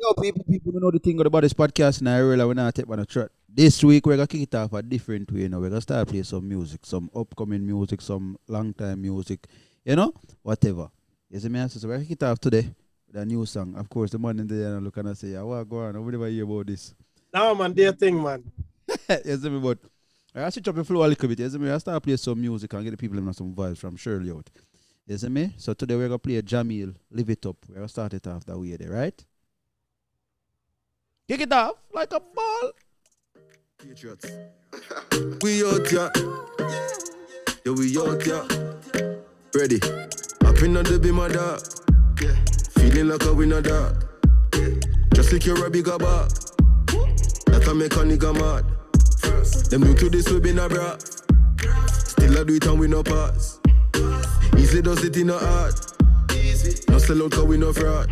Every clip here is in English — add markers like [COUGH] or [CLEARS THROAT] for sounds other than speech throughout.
Yo, people, people don't know the thing about this podcast now. I realize we're not take one a track. This week we're gonna kick it off a different way. You know, we're gonna start play some music, some upcoming music, some long time music, you know, whatever. You see me? So we're gonna kick it off today with a new song. Of course, the man in there and look and I say, yeah, what go on? Nobody ever hear about this. No, man, dear thing, man. [LAUGHS] you see me? But I switch up the flow a little bit. You see me? I start play some music and get the people them some vibes from Shirley out. You see me? So today we're gonna play Jamil, Live It Up. We're gonna start it off that way there, right? Kick it off like a ball. Patriots. [LAUGHS] we out here. Yeah, we out here. Ready. Up in the be my dog. Feeling like a winner dog. Yeah. Just secure a bigger bar. That can make a nigga mad. Them new to this we been a bra. Still I do it and we no pass. Easy does it in a heart. Easy. No sell out cause we no fraud.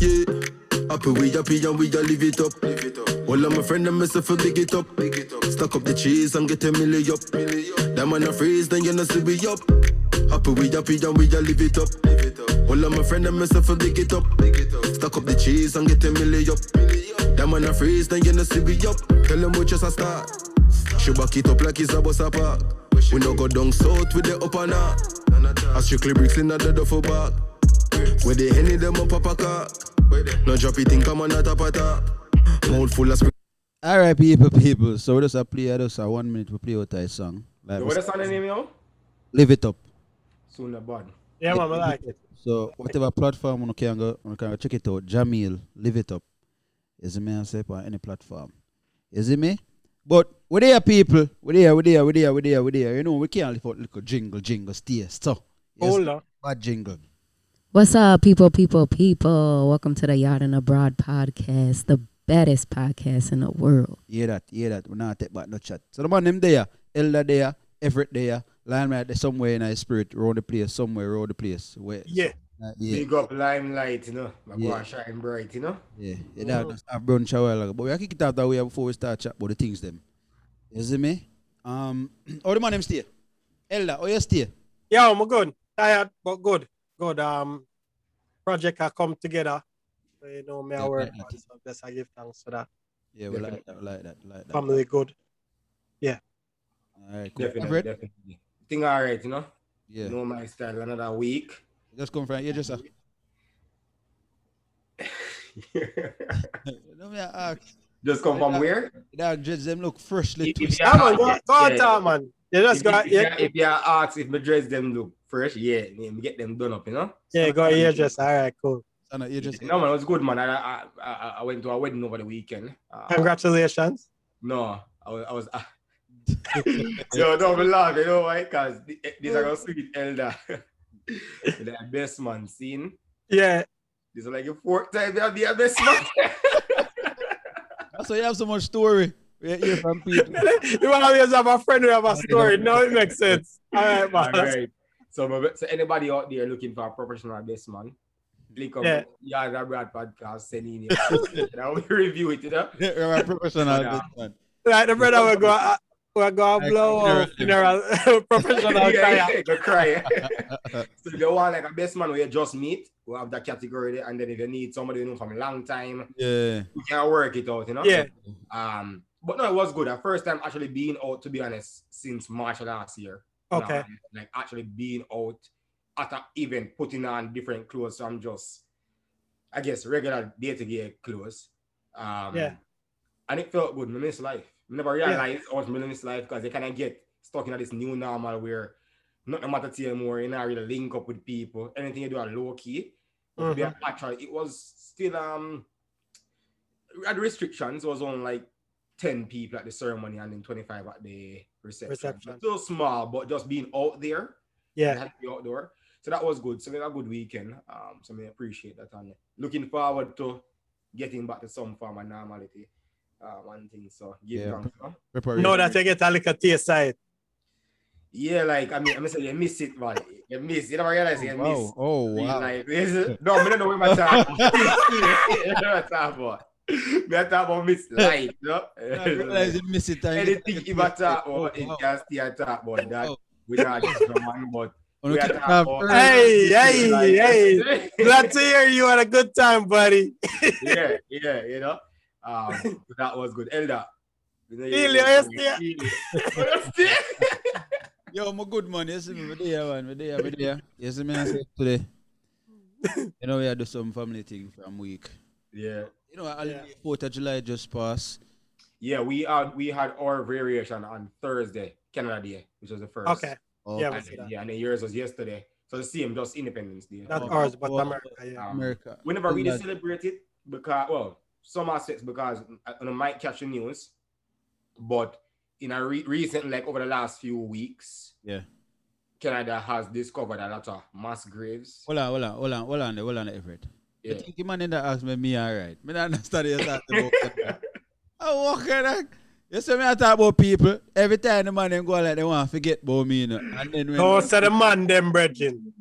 Yeah. Happy we happy and we a live it up. Live it up. All of my friends and myself a big it up. Big it up. Stack up the cheese and get a milli up. Milli up. Them man a freeze, then you know see we up. Happy we happy and we a live it up. Live it up. All of my friends and myself a big it up. Big it up. Stack up the cheese and get a milli up. Milli up. Them man a freeze, then you know see we up. Tell them we just a start. She back it up like it's a bus a park. We no go down south with the up and up. I strictly bricks in the duffel bag. Where the henny them up up a car. No drop it in, come on, not up a top. Mouth full of spring. All right, people, people. So we just a play, just a one minute we play out a song. Like Yo, we what the song name, yo? live it up. Soon the bud. Yeah, man, I like it. So whatever platform you can go, you can go check it out. Jamil, live it up. You see me? I say on any platform. You see me? But we there, people. We there, we there, we there, we there, we there. You know, we can't live out little jingle, jingle, stay. So, yes, Hold on. bad jingle. What's up, people, people, people? Welcome to the Yaad and Abroad podcast, the baddest podcast in the world. Yeah, that, yeah, that. We're not take back no chat. So the man them there, Elder there, Everett there, Limelite there somewhere in our spirit, around the place, somewhere around the place. Where, Yeah. uh, yeah, Big up Limelite, you know. My Yeah. go and shine bright, you know. yeah. yeah that, that's a brunch a while ago. But we are kick it out that way before we start chat about the things them. You see me? Um, how [CLEARS THROAT] the man them stay? Elder, oh, you stay? Yeah, I'm good. Tired, but good. Good. Um, project I come together. So, you know, me I Yeah, work like on, so just I give thanks for that. Yeah, we like that, we like that, like that. Family good. Yeah. All right, cool. Definitely, Everett? definitely. Thing alright, you know. Yeah. Know my style another week. Just come from here, just uh, [LAUGHS] no, me ask. Just come from where? That dreads them look freshly If- if twisted. you Yeah, man, go, yeah, go on, yeah. Tom, man. You just If, go, if, yeah, if you ask if my dress them look fresh, yeah, me me get them done up, you know. yeah, go here, just all right, cool. Son, you just No man, it was good, man. I I, I, I went to a wedding over the weekend. Uh, Congratulations. No, I was. I was uh, [LAUGHS] Yo, don't be laugh, you know why? Because these are also with elder. [LAUGHS] the best man scene. Yeah, This is like your fourth time you have the best man. That's why you have so much story. We hear from people. [LAUGHS] you want to have a friend who have a story. Now it makes sense. All right, man. right. So, so anybody out there looking for a professional best man, click on Yeah. yeah. the Brad podcast, send in your [LAUGHS] Now we [LAUGHS] review it, you know. You're a professional Yeah. man. Like the brother will go, uh, will go Like blow funeral. out funeral professional [LAUGHS] yeah, yeah, yeah, go cry. so if you want like a best man where you just meet, we'll have that category there. And then if you need somebody you know from a long time, Yeah. you can work it out, you know. Yeah. Um, but no, it was good. The first time actually being out, to be honest, since March last year. Okay. like actually being out at an event, putting on different clothes I'm just, I guess, regular day to day clothes. Um, Yeah. And it felt good. I miss life. I never realized how much I miss life because they kind of get stuck in this new normal where nothing matter to you more. You know, really link up with people. Anything you do are low key. But to be Mhm. Actually, it was still um we had restrictions. It was on like 10 people at the ceremony and then 25 at the reception. Reception. Still small, but just being out there. Yeah. had to be outdoor. So that was good. So we had a good weekend. Um, so I appreciate that and looking forward to getting back to some form of normality. Uh, one thing. So give Yeah. thanks. huh? Preparation. Know that you get a little taste side. Yeah, like I mean, I'm saying you miss it, man. You miss. You never realize you miss. Wow. Oh, real wow. life. Is- [LAUGHS] No, I don't know [LAUGHS] what my talk. I don't talk about. Me I [LAUGHS] talk about miss [LAUGHS] life, no? I realize you miss it. Anything get- you ever talk about, it wow. can stay and talk about that. We not just the man, but Wanna We had kick to off have- early? Hey, hey, hey. [LAUGHS] Glad to hear you had a good time, buddy. yeah, yeah, you know. Um, that was good. Elder. You know, Elio, yes, dear. Elio. Yes, dear. Yo, my good man. You see me, me there, man. Me there, me there. You see me I say today. you know, we had do some family thing from week. Yeah. You know, holiday, Yeah. Fourth of July just passed. Yeah, we had we had our variation on Thursday, Canada Day, which was the first. Okay, Oh, Yeah, And, we yeah, and then yours was yesterday. So the same, just Independence Day. not Oh, ours, but oh, America. Yeah. Um, America. We never really Glad- celebrate it because, well, some aspects because I, I might catch the news, but in a re- recent, like over the last few weeks, Yeah. Canada has discovered a lot of mass graves. Hold on, hold on, hold on, hold on, hold on, there, Everett. Yeah. You think the man in that asked me, me alright? Me not understand you talk about that. I walk in that. You see me I talk about people. Every time the man them go like they want to forget about me, you know. And then when No, say the man, them brethren.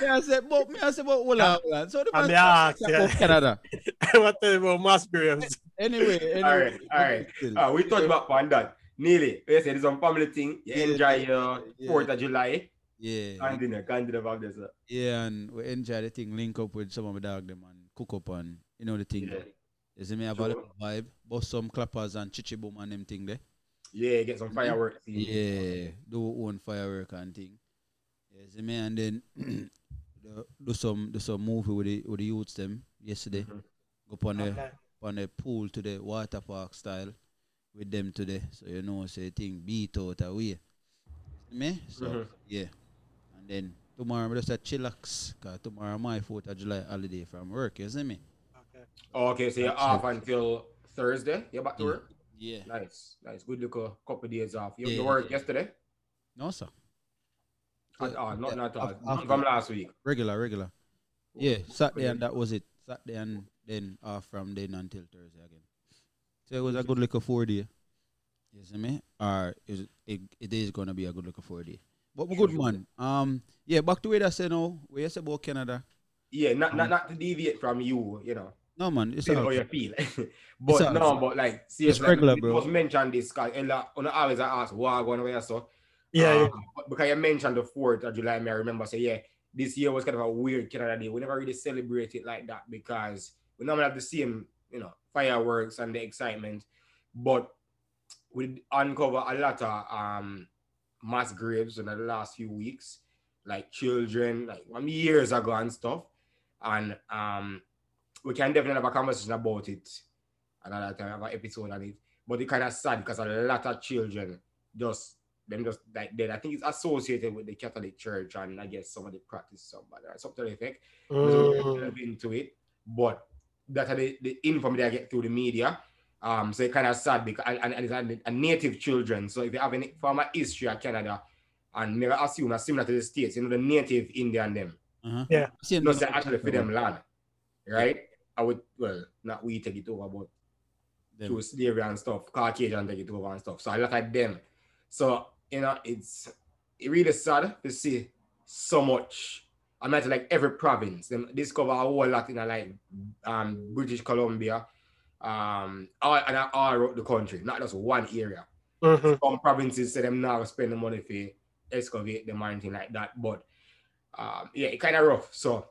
me I say, but me I say, but hold on, hold on. So the man they talk ask, about yeah. Canada. [LAUGHS] what the about mass graves? Anyway, [LAUGHS] anyway. All right, all right. still. Uh, we talked about on that. Nearly. You said it's some family thing. You Yeah, enjoy your yeah. 4th of July. Yeah. Can't dinner, can't dinner about this. uh. Yeah, and we enjoy the thing, link up with some of the dog them and cook up and you know the thing. Yeah. You see me have a Sure. little vibe, bust some clappers and chichi boom and them thing there. Yeah, get some fireworks. Yeah, do own firework and thing. You see me and then [CLEARS THROAT] do, do some do some movie with the with the youths them yesterday. Mhm. Go up on the Okay. on the pool to the water park style with them today. So you know say thing beat out away. See me? So Mhm. yeah. And then tomorrow I just a chillax. Cause tomorrow my fourth of July holiday from work, you see me? Okay. Oh, okay, so you're That's off it. until Thursday. You're back to Yeah. work. Yeah. Nice, nice. Good look a couple of days off. You Yeah, yeah, work yeah. yesterday? No sir. At all, not, Yeah, not at all. af- after- from last week. Regular, regular. Oh, yeah, Saturday and that was it. Saturday and then off from then until Thursday again. So it was a good little four day. You see me? Or is it, it, it is gonna be a good little four day. But my good man. Um yeah, back to where I say no, Where you say about Canada. Yeah, not, not Um, not to deviate from you, you know, No man, it's how you feel. [LAUGHS] but all no, but like seriously, regular, like, bro. Just mention this because Ella, on the always I ask why going away so. Yeah, yeah. Um, but Because you mentioned the fourth of July, may I remember say yeah, this year was kind of a weird Canada Day. We never really celebrate it like that because we normally have the same, you know, fireworks and the excitement, but we uncover a lot of um mass graves in the last few weeks, like children, like one years ago and stuff. And um we can definitely have a conversation about it another time, have an episode on it. But it's kind of sad because a lot of children just them just like dead. I think it's associated with the Catholic Church and I guess some of the practice somebody or something to the effect. So we can Mm. delve into it. But that are the, the info that I get through the media. Um, so it's kind of sad because and, and, and it's a, a native children. So if you have any former history of Canada, and never assume that's similar to the states, you know, the native Indian them. Uh-huh. Yeah. Same No, thing. actually for them land. Right? I would well, not we take it over, but Them. through slavery and stuff, Caucasian take it over and stuff. So I look at them. So, you know, it's it really sad to see so much. I mean, like every province, them discover a whole lot in like um British Columbia, um, all and all around the country, not just one area. Mhm. Some provinces say them now spend the money for excavate them or anything like that. But um, yeah, it kind of rough. So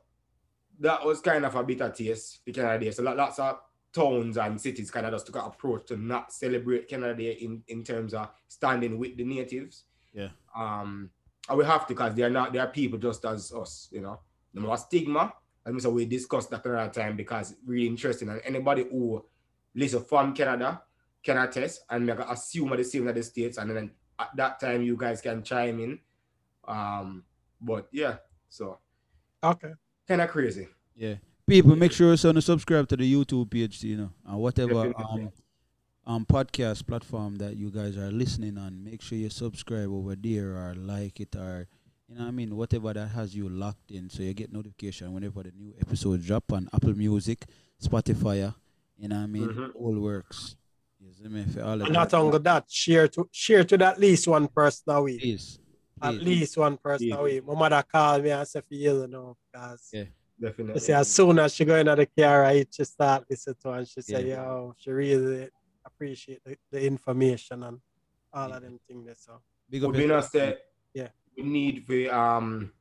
that was kind of a bitter taste for Canada Day. So lots of towns and cities kind of just took an approach to not celebrate Canada Day in, in terms of standing with the natives. Yeah. Um, and we have to because they're not they are people just as us, you know. No more stigma. And so we discussed that another time because it's really interesting. And anybody who listen from Canada can attest and make a assume the same as the states, and then at that time you guys can chime in. Um, but yeah, so Okay. kind of crazy. Yeah. People, make sure so to subscribe to the YouTube page, you know, and whatever Definitely. um um podcast platform that you guys are listening on. Make sure you subscribe over there or like it or you know what I mean, whatever that has you locked in so you get notification whenever the new episode drop on Apple Music, Spotify, you know what I mean? Mhm. All works. You see me for all of And that. not only that, share to share to at least one person a week. Please. At please. least one person Yeah. a week. My mother called me and said for you, you know, because Yeah. Definitely. she say as soon as she go into the car, I she start listen to her and she say, Yeah. yo, she really appreciate the, the information and all of them things there. So Big up Would said, yeah. we need the um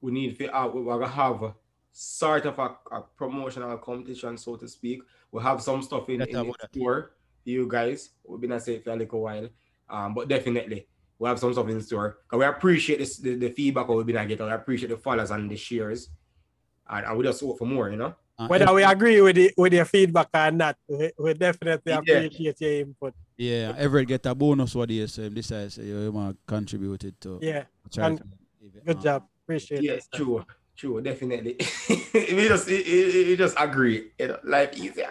we need to uh, we're gonna have a sort of a, a promotional competition, so to speak. We have some stuff in, in the store for you guys. We've been say it for a little while. Um, but definitely we have some stuff in store. Cause we appreciate this the, the feedback we've been getting. We appreciate the followers and the shares. And, and we just hope for more, you know. Uh, Whether we agree with the, with your feedback or not, we, we definitely Yeah. appreciate your input. Yeah, Everett get a bonus what year, so him decide say you want contributed to. Yeah, good Uh, job. Appreciate Yes, it. true, true, definitely. [LAUGHS] we just it, it, it just agree, you know, life easier.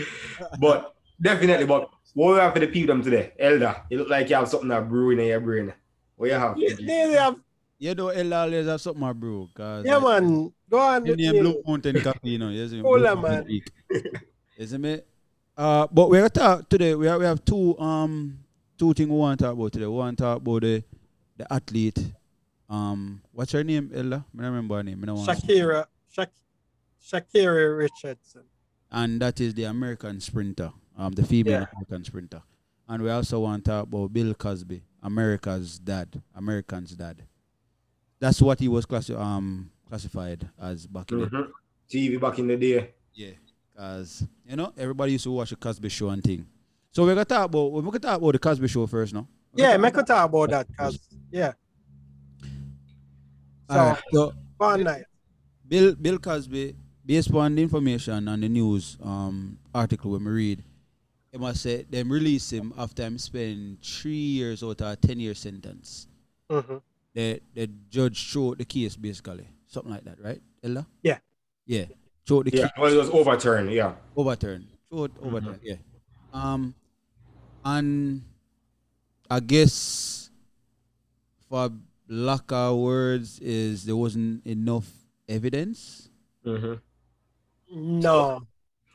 [LAUGHS] but definitely, but what we have for the people them today, Elder? You look like you have something that brewing in your brain. What you have? Yeah, yeah, yeah, You know, Ella always have something, bro. Cause yeah, like, man. Go on. His name yeah. Blue Mountain Coffee, you know. You see, Cool, Blue man. Mountain Peak. You see me? Uh, but we're gonna talk today. We have, we have two um two things we want to talk about today. We want to talk about the the athlete. Um, what's her name, Ella? I don't remember her name. I don't want Shakira, Shak, Sha'Carri Richardson. and that is the American sprinter, um, the female Yeah. American sprinter. And we also want to talk about Bill Cosby, America's dad, American's dad. That's what he was classi- um classified as back in the Mhm. TV back in the day. Yeah, because you know everybody used to watch the Cosby Show and thing. So we're gonna talk about we're gonna talk about the Cosby Show first, no? We're Yeah, gonna make a talk about that, cause yeah. So, Alright, so fun night. Bill Bill Cosby, based on the information and the news um article when we read, it must say them release him after him spend three years out of a ten year sentence. hmm The the judge threw out the case basically, something like that, right, Ella? Yeah. Yeah, threw out the Yeah, case. well, it was overturned. Yeah. overturn. Throw it overturn. Yeah. Um, and I guess for lack of words is there wasn't enough evidence. Mhm. No.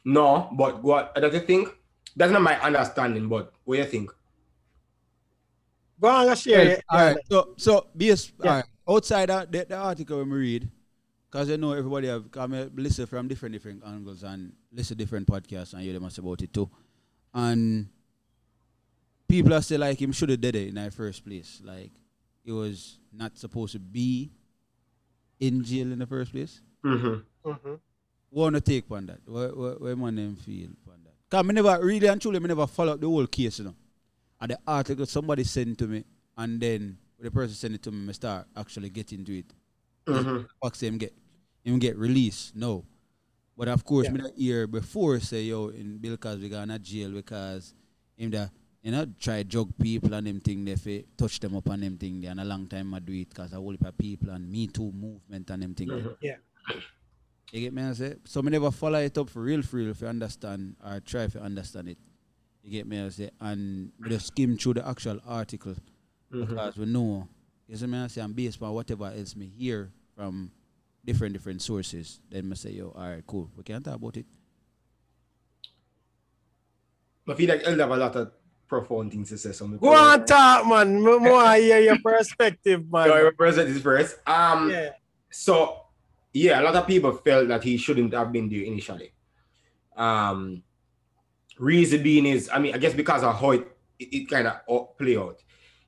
No, but what that's the think? That's not my understanding. But what do you think? Go on and share it. all right. So so BS. Yeah. All right. Outside that the, the article when we read, because I know everybody have come listen from different different angles and listen different podcasts and hear them ask about it too, and people are still like him should have did it in the first place. Like he was not supposed to be in jail in the first place. Mm-hmm. hmm Want to take on that? Where, what what man them feel on that? Cause me never really and truly me never followed the whole case, you know. And the article somebody sent to me, and then when the person sent it to me, me start actually getting to it. Mm-hmm. Fuck him get him get released. No. But of course, Yeah. me that hear before say yo in Bill Cosby gonna jail because him that you know try jug people and them thing they fi touch them up and them thing there and a long time I do it because a whole heap of people and Me Too movement and them thing. there. Mhm. Yeah. You get me? I say so. Me never follow it up for real, for real, if you understand or try to understand it. You get me? I say and we just skim through the actual article Mhm. because we know. You see me? I say and based on whatever else me hear from different different sources, then me say yo, all right, cool. We can talk about it. I feel like Elder have a lot of profound things to say. So Go on, talk, man. More hear your perspective, man. So I represent this first. Um, Yeah. So, yeah, a lot of people felt that he shouldn't have been there initially. Um, reason being is, I mean, I guess because of how it, it, it kind of play out.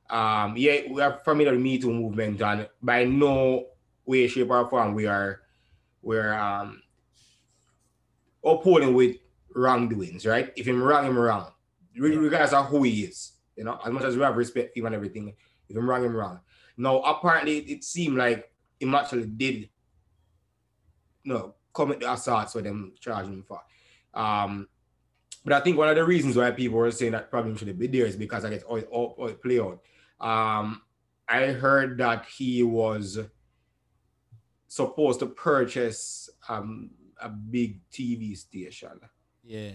Um, yeah, we are familiar with Me Too movement, and by no way, shape, or form we are we're um upholding with wrongdoings, right? If him wrong, him wrong, regardless of who he is. You know, as much as we have respect for him and everything, if him wrong, him wrong. Now, apparently, it, seemed like him actually did, you know, commit the assaults what them charging him for. Um, but I think one of the reasons why people were saying that problem shouldn't be there is because I guess all, how, how play out. Um, I heard that he was supposed to purchase um, a big TV station. Yeah.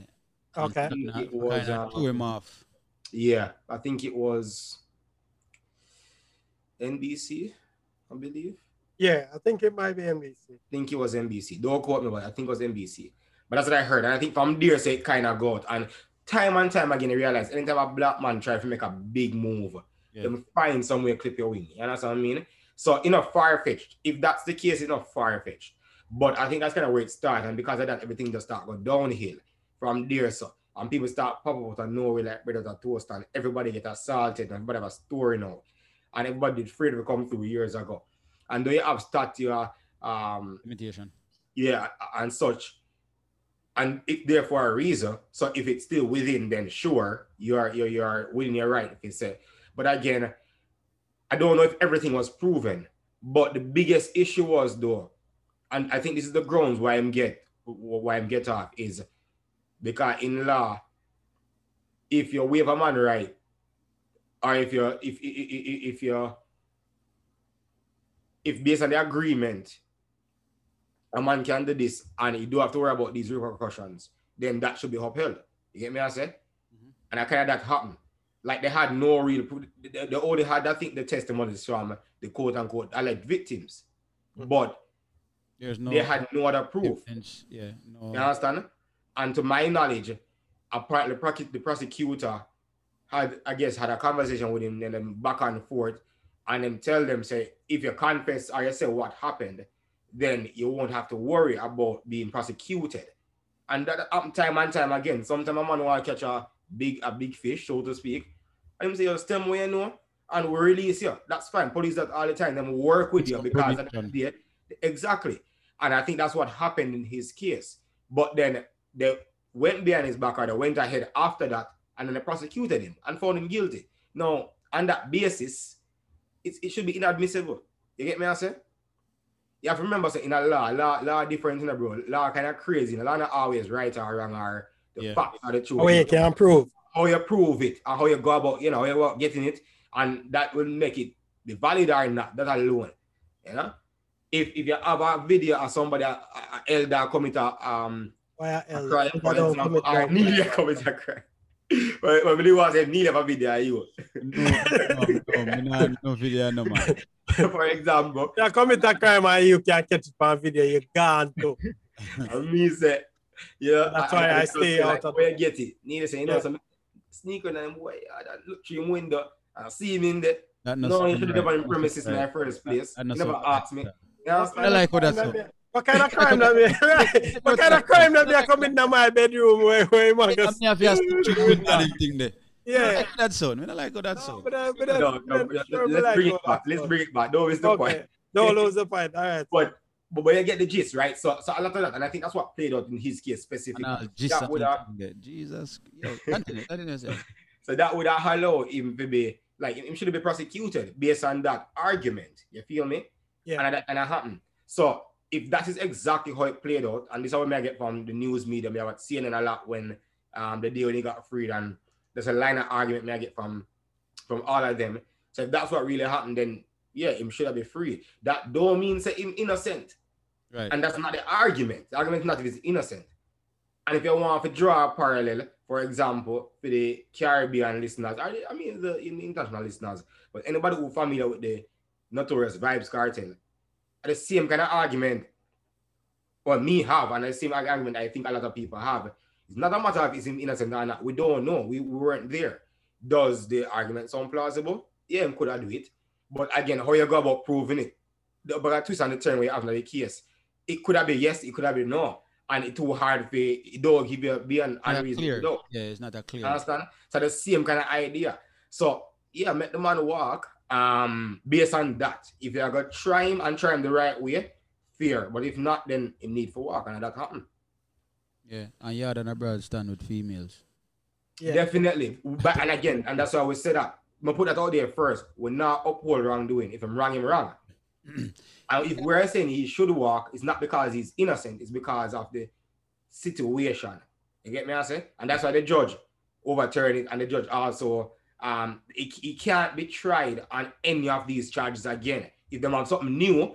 Okay. It was, kinda um, threw him off. Yeah, I think it was NBC, I believe. Yeah, I think it might be NBC. I think it was NBC. Don't quote me, but I think it was NBC. But that's what I heard. And I think from there, say it kind of got. And time and time again, I realize anytime a black man try to make a big move, Yeah. them find somewhere to clip your wing. You understand what I mean? So, you know, far fetched. If that's the case, it's not far fetched. But I think that's kind of where it started. And because of that, everything just start go downhill from there. So, and people start pop up out of nowhere like bread out of toast, and everybody get assaulted, and everybody have a story now. and everybody did afraid to come through years ago. And do you have statute, um, Imitation. yeah, and such, and it there for a reason. So if it's still within, then sure, you are you're, you're within your right, if you say. But again, I don't know if everything was proven, but the biggest issue was though, and I think this is the grounds why I'm get why I'm get off is because in law, if you waive a man right, or if you're if if, if, if you're if based on the agreement, a man can do this and you don't have to worry about these repercussions, then that should be upheld. You get me? I said, Mhm. and I kind of that happened. Like they had no real, proof. they, they only had I think the testimonies from the quote unquote alleged victims, but There's no they had no other proof. evidence. Yeah, no. You understand? And to my knowledge, apparently the prosecutor had, I guess, had a conversation with him and then back and forth, and then tell them, say, if you confess or you say what happened, then you won't have to worry about being prosecuted. And that happened time and time again. Sometimes a man want to catch a big a big fish, so to speak. And him say, you stem where you know, and we release you. That's fine. Police that all the time, them work with you because at the end of the exactly. And I think that's what happened in his case. But then they went behind his back or they went ahead after that and then they prosecuted him and found him guilty. Now, on that basis, it's, it should be inadmissible. You get me, I say? You have to remember, say, in a law, law, law different, you know, bro. Law kind of crazy. The law not always right or wrong or the Yeah. facts or the truth. Oh, you can prove. How you prove it and how you go about, you know, how you go getting it, and that will make it be valid or not. That alone, you know. If if you have a video of somebody, a, a elder commit a um Why a else? crime, for Don't example, commit or no Neil crime. commit a crime. But when we was say Neil have a video of you, No, no, no, [LAUGHS] [LAUGHS] me no video, no man. for example, You commit a crime and you can catch it on video, you gone too. and me say, yeah, That's why I just stay out like, of where you get it. Neil say, you know, Yeah. some sneak on him boy, I that look through him window and see him in there. That No, sound you should have right. never in premises in the first place. That You never asked me. I like how that sound. What kind of crime [LAUGHS] that be? Right. [LAUGHS] What kind of crime that be I come in my bedroom where where man I'm just here for you to stick with that thing there. I yeah. like that sound. I like how that No, sound. but, uh, but, uh, No, no, let's sure, let's bring how it back. that Let's bring it back. Don't miss the point. Okay. Don't lose the point. All right. But but, but you get the gist, right? So so a lot of that, and I think that's what played out in his case specifically. And I'll That would have. Jesus. Yo, continue. Continue, [LAUGHS] so that would have allowed him to be like him should be prosecuted based on that argument. You feel me? Yeah. And that and that happened. So if that is exactly how it played out, and this is how I get from the news media, me about CNN a lot when um the day when he got freed, and there's a line of argument me I get from from all of them. So if that's what really happened, then yeah, him should have been free. That don't mean say him innocent. Right. And that's not the argument. The argument is not if he's innocent. And if you want to draw a parallel, for example, for the Caribbean listeners, I mean the in- international listeners, but anybody who familiar with the notorious Vybz Kartel, the same kind of argument, or me have, and the same argument I think a lot of people have. It's not a matter of is him innocent or not. We don't know. We, we weren't there. Does the argument sound plausible? Yeah, him could have do it. But again, how you go about proving it? The, but a twist on the turn you have another case. It could have been yes, it could have been no. And it's too hard for it don't give you be an unreasonable. Yeah, it's not that clear. Understand? So the same kind of idea. So yeah, make the man walk. Um, based on that, if you are gonna try him and try him the right way, fear. But if not, then him need for walk, and that happen. Yeah, and Yaad and Abroad stand with females. Yeah. Definitely. But and again, and that's why we said that. I'm gonna put that out there first. We're not uphold wrongdoing. If I'm wrong, I'm wrong. [CLEARS THROAT] and if we're saying he should walk, it's not because he's innocent, it's because of the situation. You get me? I say? And that's why the judge overturned it, and the judge also um he, he can't be tried on any of these charges again. If them have something new,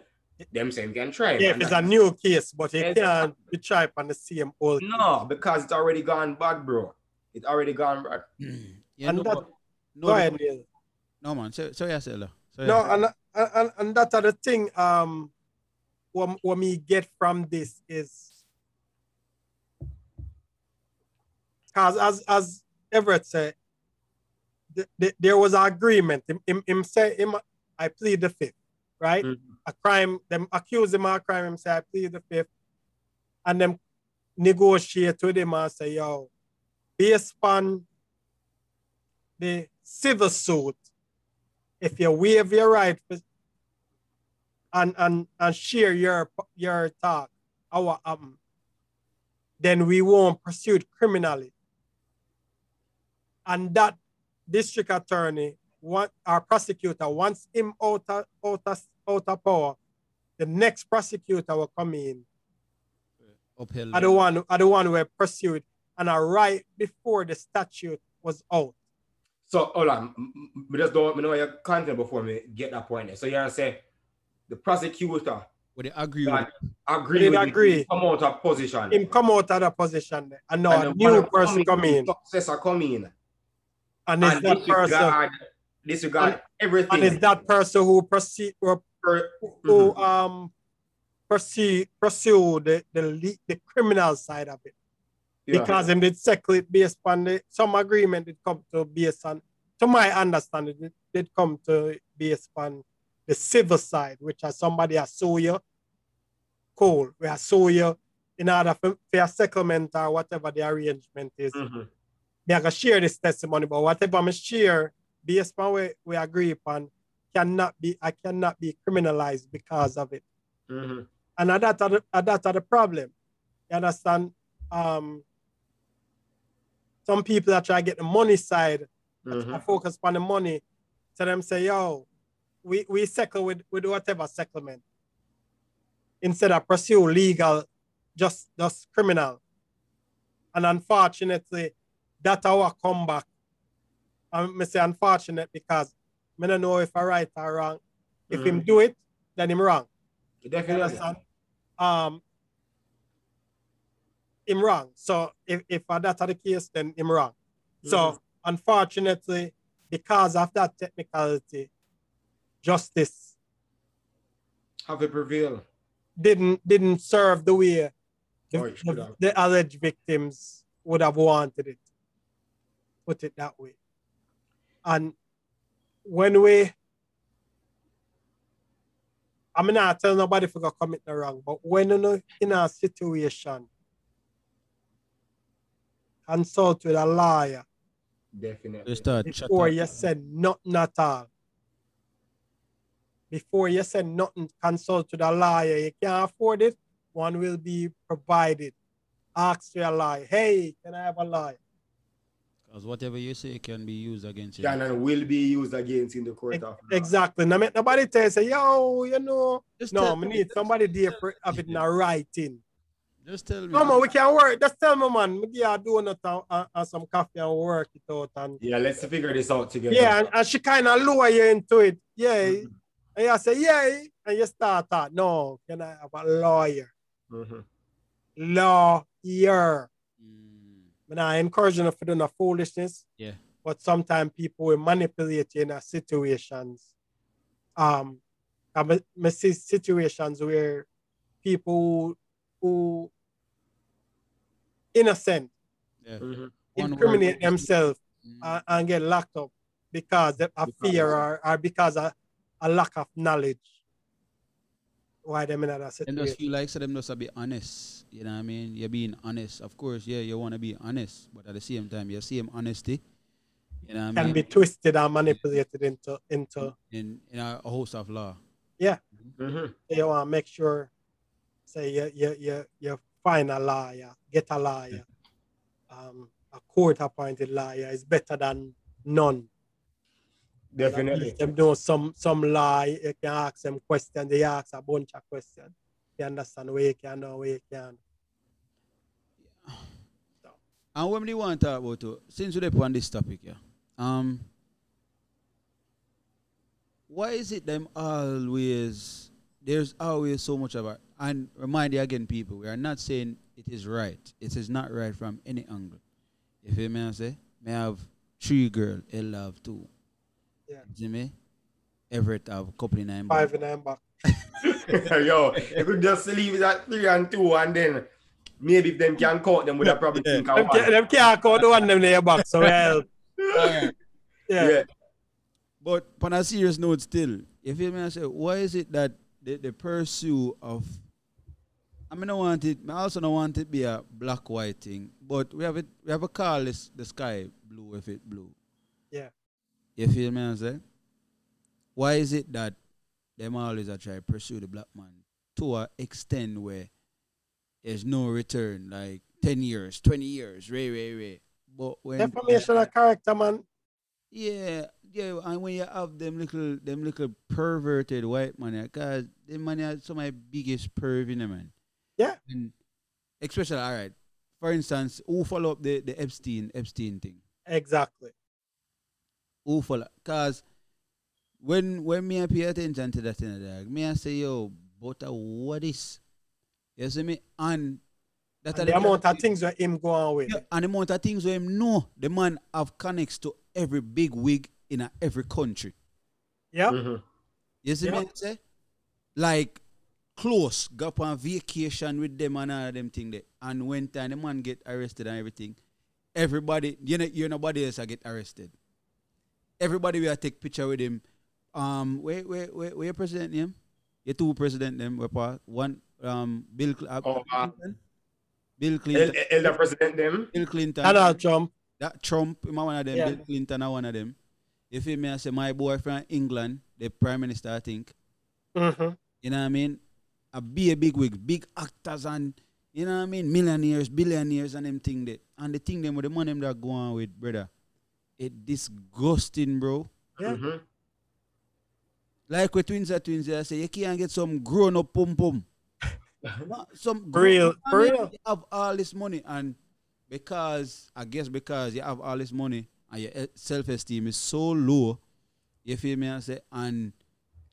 them saying can try. Yeah, if it's a new case, but it Exactly. can't be tried on the same old. no, because it's already gone bad, bro. It's already gone bad. [CLEARS THROAT] yeah, And no, that- no, Go ahead, Neil. no man. So, so yeah, Sella. So, No, yeah. and, and and that's the thing. Um, what what me get from this is, cause as as Everett said, th- th- there was an agreement. Him, him, him say him, I plead the fifth, right? Mhm. A crime. Them accuse him of a crime. Him say I plead the fifth, and them negotiate with him and say, yo, based on the civil suit if you waive your right and and and share your your talk, our um, then we won't pursue it criminally. And that district attorney, want our uh, prosecutor, wants him out of, out of, out of power, the next prosecutor will come in. Upheld. I don't want I don't want to pursue it. And I right before the statute was out. So hold on, M- m- just don't me know your content before me get that point there. So you are say the prosecutor Would they agree that with agree Did with the agree. come out of position. Him come out of the position and now and a new person come in. Successor come in. And it's And that person disregard, disregard And everything. and it's that person who proceed Per- who Mhm. um pursue pursue the the, the criminal side of it. Yeah. because him did settle it based on the, some agreement it come to based on to my understanding it did come to based on the civil side which is somebody has sue you cool we are sue you in order for, for a settlement or whatever the arrangement is Mhm. Me I can share this testimony but whatever I share based on we, we agree upon cannot be I cannot be criminalized because of it Mhm. and that are the, that are the problem. You understand? Um, some people that try to get the money side, I Mhm. focus on the money. So them say, yo, we, we settle with, with whatever settlement. Instead of pursue legal, just just criminal. And unfortunately, that our comeback. I must say unfortunate because I don't know if I right or wrong. If him Mhm. do it, then him wrong. You Definitely. understand? Um, him wrong. So if, if that's the case, then him wrong. So Mhm. unfortunately, because of that technicality, justice Have it prevail. didn't didn't serve the way the, Oh, the, the alleged victims would have wanted it. Put it that way. And when we I'm not tell nobody if to commit the wrong, but when you know in a situation, consult with a lawyer Definitely. They start before chat you up. said nothing at all. Before you said nothing, consult with a lawyer. You can't afford it, one will be provided. Ask your lawyer, hey, can I have a lawyer? Because whatever you say can be used against you. Can and will be used against in the court of law. Exactly. Now, make nobody tell you, say, yo, you know, Just no, we me- need somebody there for have it in a writing. Just tell me. No, man, we can work. Just tell me, man, we give you a donut and, and, and some coffee and work it out. And Yeah, let's figure this out together. yeah, and, and she kind of lure you into it. Yeah. Mhm. And you say, yeah. And you start that. No, can I have a lawyer? Mhm. Lawyer. Mm, I'm not encouraging you to do no foolishness. Yeah. But sometimes people will manipulate you in a situations. Um, I me- me see situations where people who, who innocent yeah. Mhm. One incriminate word. themselves Mm, and, and get locked up because of of Because fear of- or, or because of a lack of knowledge. Why them in that Them just situation? feel like so them just to be honest. You know what I mean? You're being honest. Of course, yeah, you want to be honest, but at the same time, you same honesty. You know what I Can mean? be twisted and manipulated into into in in a, a host of law. Mhm. you want to make sure say you you you, you find a lawyer, get a lawyer. Um, a court appointed lawyer is better than none. Definitely. Them know some some lie, you can ask them questions, they ask a bunch of questions. You understand where you can know where you can. [SIGHS] And when we want to talk about too, since we're on this topic, yeah, um, why is it them always there's always so much about and remind you again, people, we are not saying it is right. It is not right from any angle. If you may I say, may have three girl, Ella have two. Yeah. See me? Everett have a couple in nine. Five in them back. [LAUGHS] Yo, you could just leave it at three and two, and then maybe if them can count them, would have probably think of Them, one. ca- them can't count the one them in their back, so [LAUGHS] help. Yeah. Yeah. But on a serious note, still, you feel me? I say, why is it that the, the pursuit of I mean, I want it. I also don't want it to be a black white thing, but we have it. We have a call this the sky blue if it blue. Yeah. You feel me? I say, why is it that them always are try to pursue the black man to a extent where there's no return, like ten years, twenty years, ray, ray, ray. But when Defamation of character, man. yeah, yeah, and when you have them little them little perverted white man, cause them man are some of my biggest perv in them, man. Yeah. And especially all right. For instance, who follow up the, the Epstein Epstein thing? Exactly. Who follow cause when when me I pay attention to that thing, dog, me I say, yo, but uh, what is you see me? And that And the amount of things that him go on with. Yeah, and the amount of things where him know the man have connects to every big wig in a, every country. Yeah. Mhm. You see Yeah. me say? Like close, go up on vacation with them and all them thing there. And when time the man get arrested and everything, everybody, you know, you nobody else I get arrested. Everybody will take picture with him. Um, where where where, where your president name? Your two president them were part one um Bill Cl- uh, Oh, uh, Clinton. Bill Clinton. el- Elder President them. Bill Clinton. Donald Trump. That Trump, him a one of them. Yeah. Bill Clinton, are one of them. If you feel me? I say my boy from England, the prime minister, I think. hmm You know what I mean? A be a big wig, big actors and you know what I mean, millionaires, billionaires and them thing that and the thing them with the money them that go on with, brother. It disgusting, bro. Yeah. Mhm. Like with twins are twins, I say you can't get some grown up pum pum. [LAUGHS] Some For real, grown- for real. You have all this money and because I guess because you have all this money and your self esteem is so low, you feel me? I say and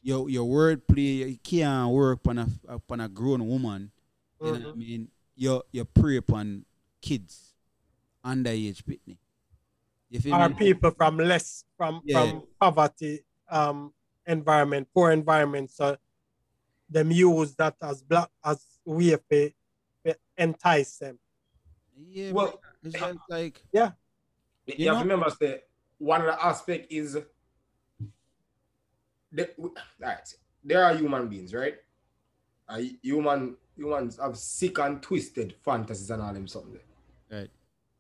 your your word play you can't work on a upon a grown woman. You know what I mean? You you prey upon kids, underage pitney. You feel Or me? people from less from Yeah. from poverty um environment, poor environment. So them use that as black as way to, to entice them. Yeah, Well, well, it's just like Yeah. You, You have know- to remember, say, one of the aspect is the, all right, there are human beings, right? Uh, human humans have sick and twisted fantasies and all them something. right.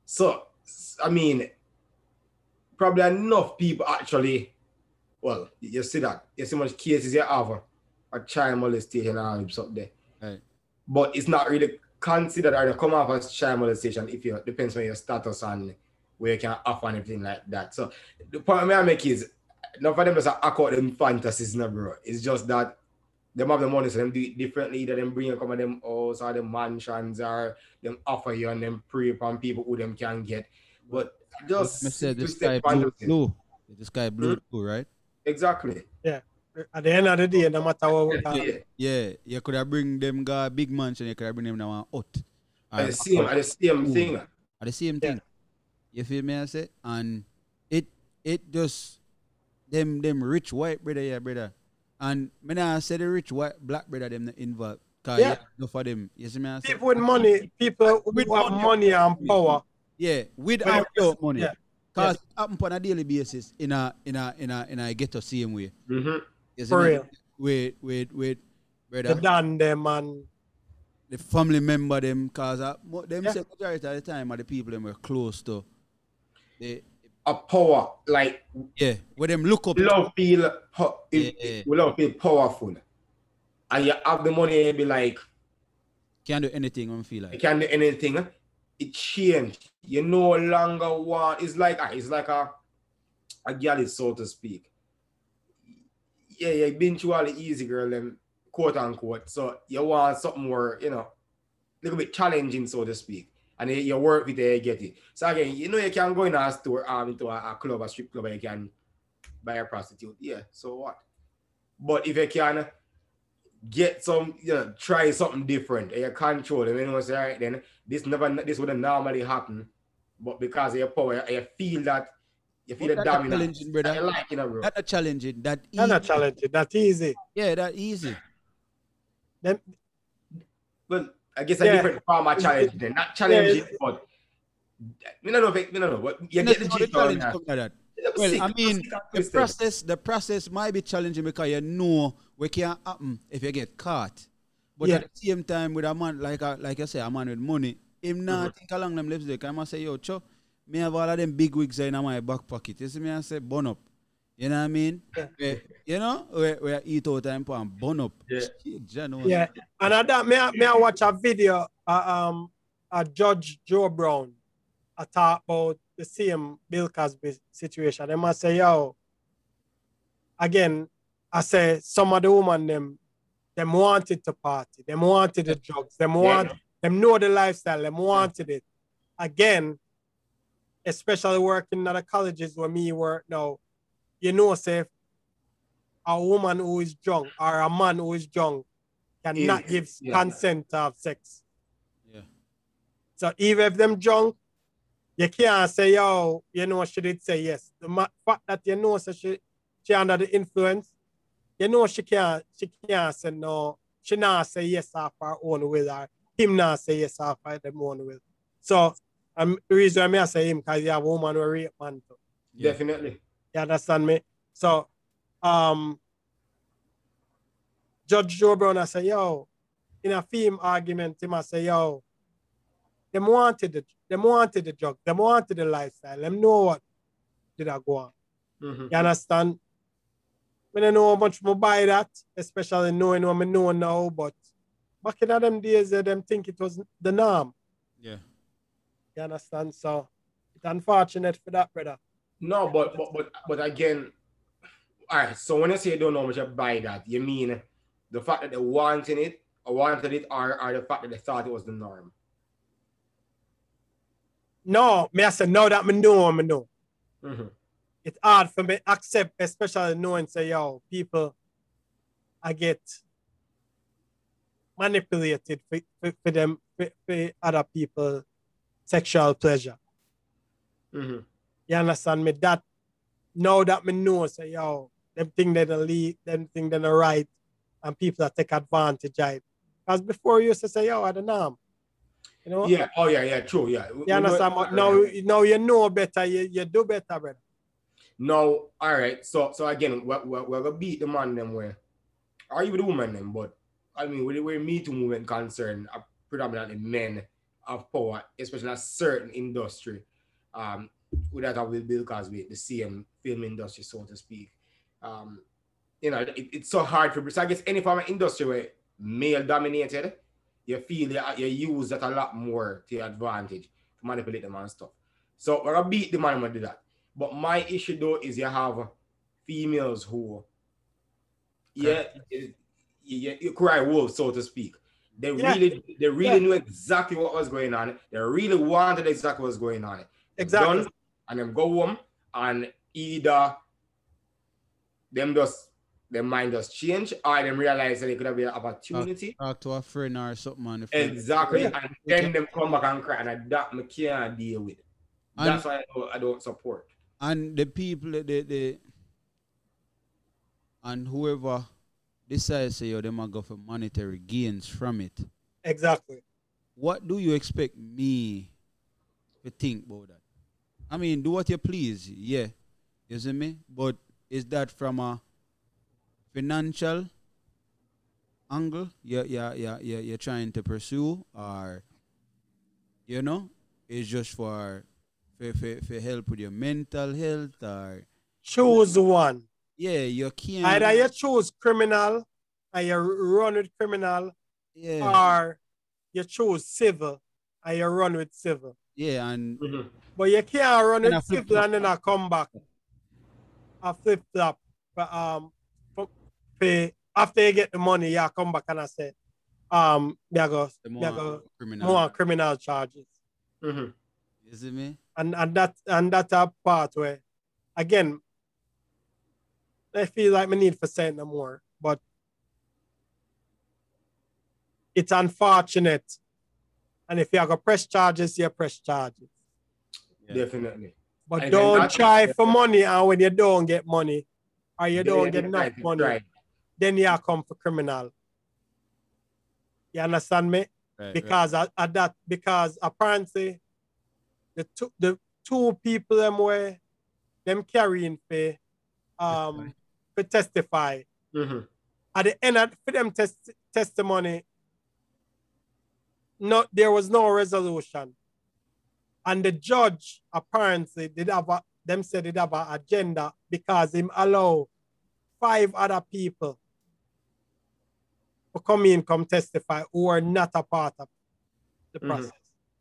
So, I mean, probably enough people actually, well, you see that. You see much cases you have uh, a child molestation and all something there. Right. But it's not really considered or they come off as child molestation if you depends on your status and where you can offer and everything like that. So the point I make is none of them just act out them fantasies, no, bro. It's just that them have the money, so them do it differently. That them bring you come of them house or them mansions or them offer you and them prey upon people who them can get. But just I said the twisted sky blue, fantasies. blue. The sky blue, Hmm? too, right? Exactly. Yeah. At the end of the day, no matter what Yeah, yeah. Yeah, you could have bring them guy big mansion, you could have bring them down hut. At the same, at the same Ooh. thing. At the same Yeah. thing. You feel me? I say, and it it just them them rich white brother, yeah, brother. And me nah say the rich white black brother them not involved. Yeah. yeah, enough for them. You see me? I say, people with money, people who With have money. money and power. Yeah, with Well, or without money. yeah. Cause it happen on a daily basis in a in a in a in a get to same way. Mm-hmm. You see For me? real. With with with The brother. done them and the family member them cause uh, them Yeah. say majority of the time are the people them were close to they A power, like yeah where them look up love feel, po- Yeah. it, we love feel powerful. And you have the money and be like, can't do anything when feel you like can do anything. It changed. You no longer want. It's like ah, it's like a a galley, so to speak. Yeah, you been through all the easy girl, them quote unquote. So you want something more, you know, a little bit challenging, so to speak. And then you work with it, you get it. So again, you know you can go in a store, um, into a, a club, a strip club, and you can buy a prostitute. Yeah, so what? But if you can get some, you know, try something different and you control and you say, all right, then this never this wouldn't normally happen. But because of your power, you feel that you feel the But that a dominance. challenging, brother. You like, you know, bro. that a challenging that easy. that's not challenging. That easy. yeah that easy Them Well, I guess a Yeah. different form of challenge then. Not challenging, it's- but we don't know if it, we don't know. But you You get the know, the gist of challenge it. come like that Sick, well I mean the process the process might be challenging because you know what can happen if you get caught but Yeah. at the same time with a man like a, like I say a man with money him not I think along them lipstick I must say yo cho me have all of them big wigs in my back pocket you see me I say burn up You know what I mean? Yeah. Where, you know, we, where eat out time and burn up. Yeah. Shit, Jah knows. Yeah. And I that may I, may I watch a video uh, um a Judge Joe Brown I talk about the same Bill Cosby situation. They must say, yo, again, I say some of the women them them wanted to party, them wanted the drugs, them want them know the lifestyle, them wanted it. Again, especially working at the colleges where me work now, you know, say a woman who is drunk or a man who is drunk cannot Is- give yeah. consent to have sex. Yeah. So even if them drunk, you can't say, yo, you know, she did say yes. The fact that you know so she she under the influence, you know she can't she can't say no, she not say yes off her own will or him not say yes off fight them own will. So um, the reason I say him because you have a woman who rape man too. Yeah. Definitely. You understand me? So um Judge Joe Brown I say, yo, in a film argument, him I say, yo, them wanted the them wanted the drug, them wanted the lifestyle, them know what did I go on. Mhm. You understand? I don't know how much more buy that, especially knowing what I know now, but back in them days, eh, them think it was the norm. Yeah. You understand? So it's unfortunate for that, brother. No, but but but but again, all right. So when you say you don't know how much you buy that, you mean the fact that they wanted it or wanted it, or, or the fact that they thought it was the norm. No, me I say no that me know, me know. Mhm. It's hard for me accept, especially knowing say, yo, people I get manipulated for, for, for them for, for other people sexual pleasure. Mhm. You understand me? That now that me know say, yo, them think they're the lead, them think they're the right, and people that take advantage of it. Because before you used to say, yo, I don't know. You know? Yeah. Oh yeah. Yeah. True. Yeah. You understand? know- But now, now you know better, you, you do better, brother. No, all right. So so again, we're, we're, we're gonna beat the man them where are you the woman them, but I mean with the way Me Too movement concerned, are predominantly men of power, especially in a certain industry. Um, that with Bill Cosby, the same film industry, so to speak. Um, you know, it, it's so hard for so I guess any form of industry where male dominated, you feel you, you use that a lot more to your advantage to manipulate them and stuff. So we're gonna beat the man when do that. But my issue though is you have females who, yeah, you, you, you cry wolf, so to speak. They Yeah. really, they really Yeah. knew exactly what was going on. They really wanted exactly what was going on. Exactly. done, and them go home and either them just their mind just change or them realize that they could have been an opportunity. Talk to a friend or something on the phone. Exactly, Yeah. and then them come back and cry, and that me can't deal with. And- That's why I don't, I don't support. and the people they, they and whoever decides say yo them go for monetary gains from it. Exactly. what do you expect me to think about that? I mean do what you please. Yeah. You see me? But is that from a financial angle yeah yeah yeah yeah you're trying to pursue? Or you know it's just for for, for, for help with your mental health or Choose one. Yeah, you can't. Either you choose criminal and you run with criminal, yeah, or you choose civil and you run with civil. yeah, and But you can't run with a flip civil flop. and then I come back. I flip flop. But um for, for- after you get the money, you come back and I say, um, me I go, the me I more go criminal. more criminal charges. Mhm. You see me? and and that and that's a part where again I feel like we need for saying no more, but it's unfortunate. And if you have to press charges, you press charges. Yeah. Definitely. But And don't that's- try for money and when you don't get money or you don't get try enough money, try. then you come for criminal. You understand me? Right, because at, at that because apparently the two the two people them were them carrying for um for testify Mhm. at the end of for them test, testimony no there was no resolution and the judge apparently did have a them said it have an agenda because him allow five other people to come in, come testify who are not a part of the Mhm. process.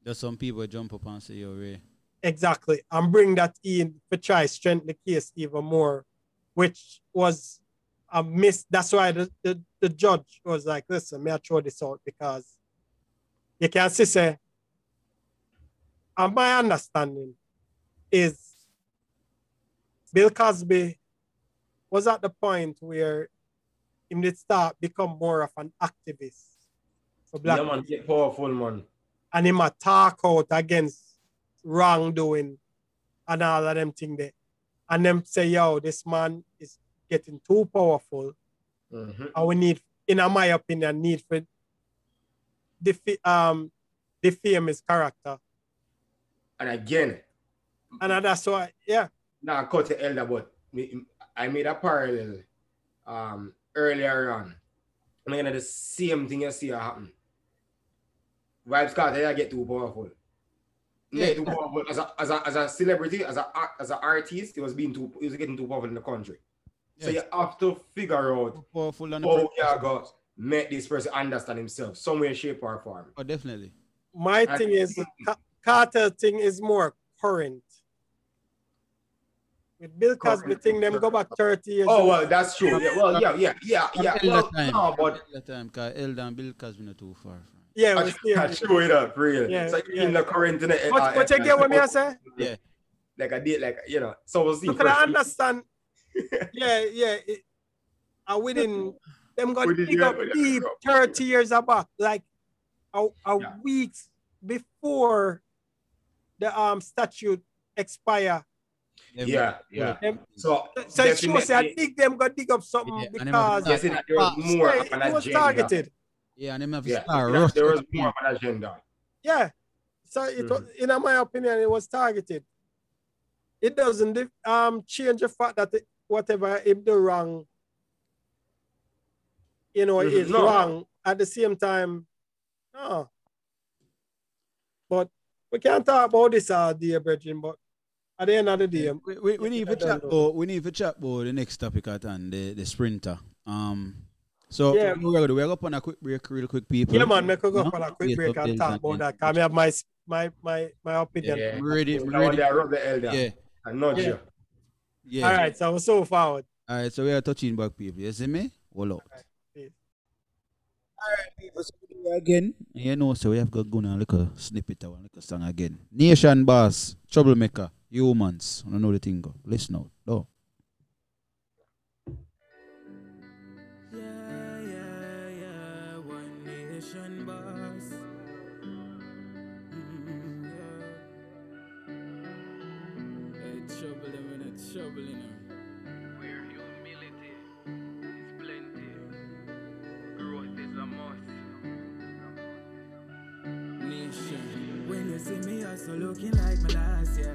There's some people jump up and say, yo, Ray. Exactly. And bring that in for try strengthen the case even more, which was a miss. That's why the, the, the judge was like, listen, may I throw this out because you can see say, and my understanding is Bill Cosby was at the point where he did start become more of an activist for black Yeah, man, get powerful, man. and him talk out against wrongdoing and all of them thing there. And them say, yo, this man is getting too powerful. Mhm. And we need, in my opinion, need for defa- um defame his character. And again, And that's why, yeah. now cut the elder, but me- I made a parallel um earlier on. I'm gonna the same thing you see happen. Vybz Kartel I get too powerful. Yeah, Yeah. too powerful as a, as a as a celebrity, as a as an artist, he was being too he was getting too powerful in the country. So you have to figure out Powerful and how you go make this person understand himself, some way, shape, or form. Oh, definitely. My I thing is, Ca- Kartel thing is more current. With Bill Cosby Current. thing, them go back 30 years. Oh ago. well, that's true. Yeah, well, yeah, yeah, yeah, From yeah. Well, no, but Elder time, Elder and Bill Cosby not too far from. Yeah, I we see I it. show it up, real. Yeah, it's like yeah. in the current in the, But, uh, but you get what me I say? Yeah. Like I did, like you know. So we'll see. You can understand. [LAUGHS] yeah, yeah. It, and within them got Within dig up within the deep group. 30 years back, like a, a Yeah. weeks before the um statute expire. Yeah, yeah. Them- So, So it shows that definitely- dig them got dig up something Yeah, because have you see that there was more yeah, it was targeted. Yeah, and them have to Yeah, start there- there was more of an agenda. Yeah. So it was, Mm-hmm. in my opinion, it was targeted. It doesn't um change the fact that it, whatever if the wrong, you know, Mhm. is No. wrong at the same time. No. But we can't talk about this all day, Bridging, but at the end of the day, We, we, we need to I don't chat about we need to chat about the next topic at hand, the, the sprinter. Um so Yeah. we're gonna do we're gonna on a quick break, real quick people. yeah, man, make a go No? for a quick Yes, break and updates talk and about then- that. Because I have my, my, my, my opinion. Yeah. I'm ready, I'm ready. they rub the elder Yeah, and nudge Yeah. you. yeah. All right, so we're so forward. All right, so we are touching back people. You see me? Hold up. peace. Alright, people, so we do again. You know, so we have got go on like a little snippet of a little song again. Nation boss, troublemaker, humans. I don't know the thing go. Listen out. See me, I so looking like my last, yeah.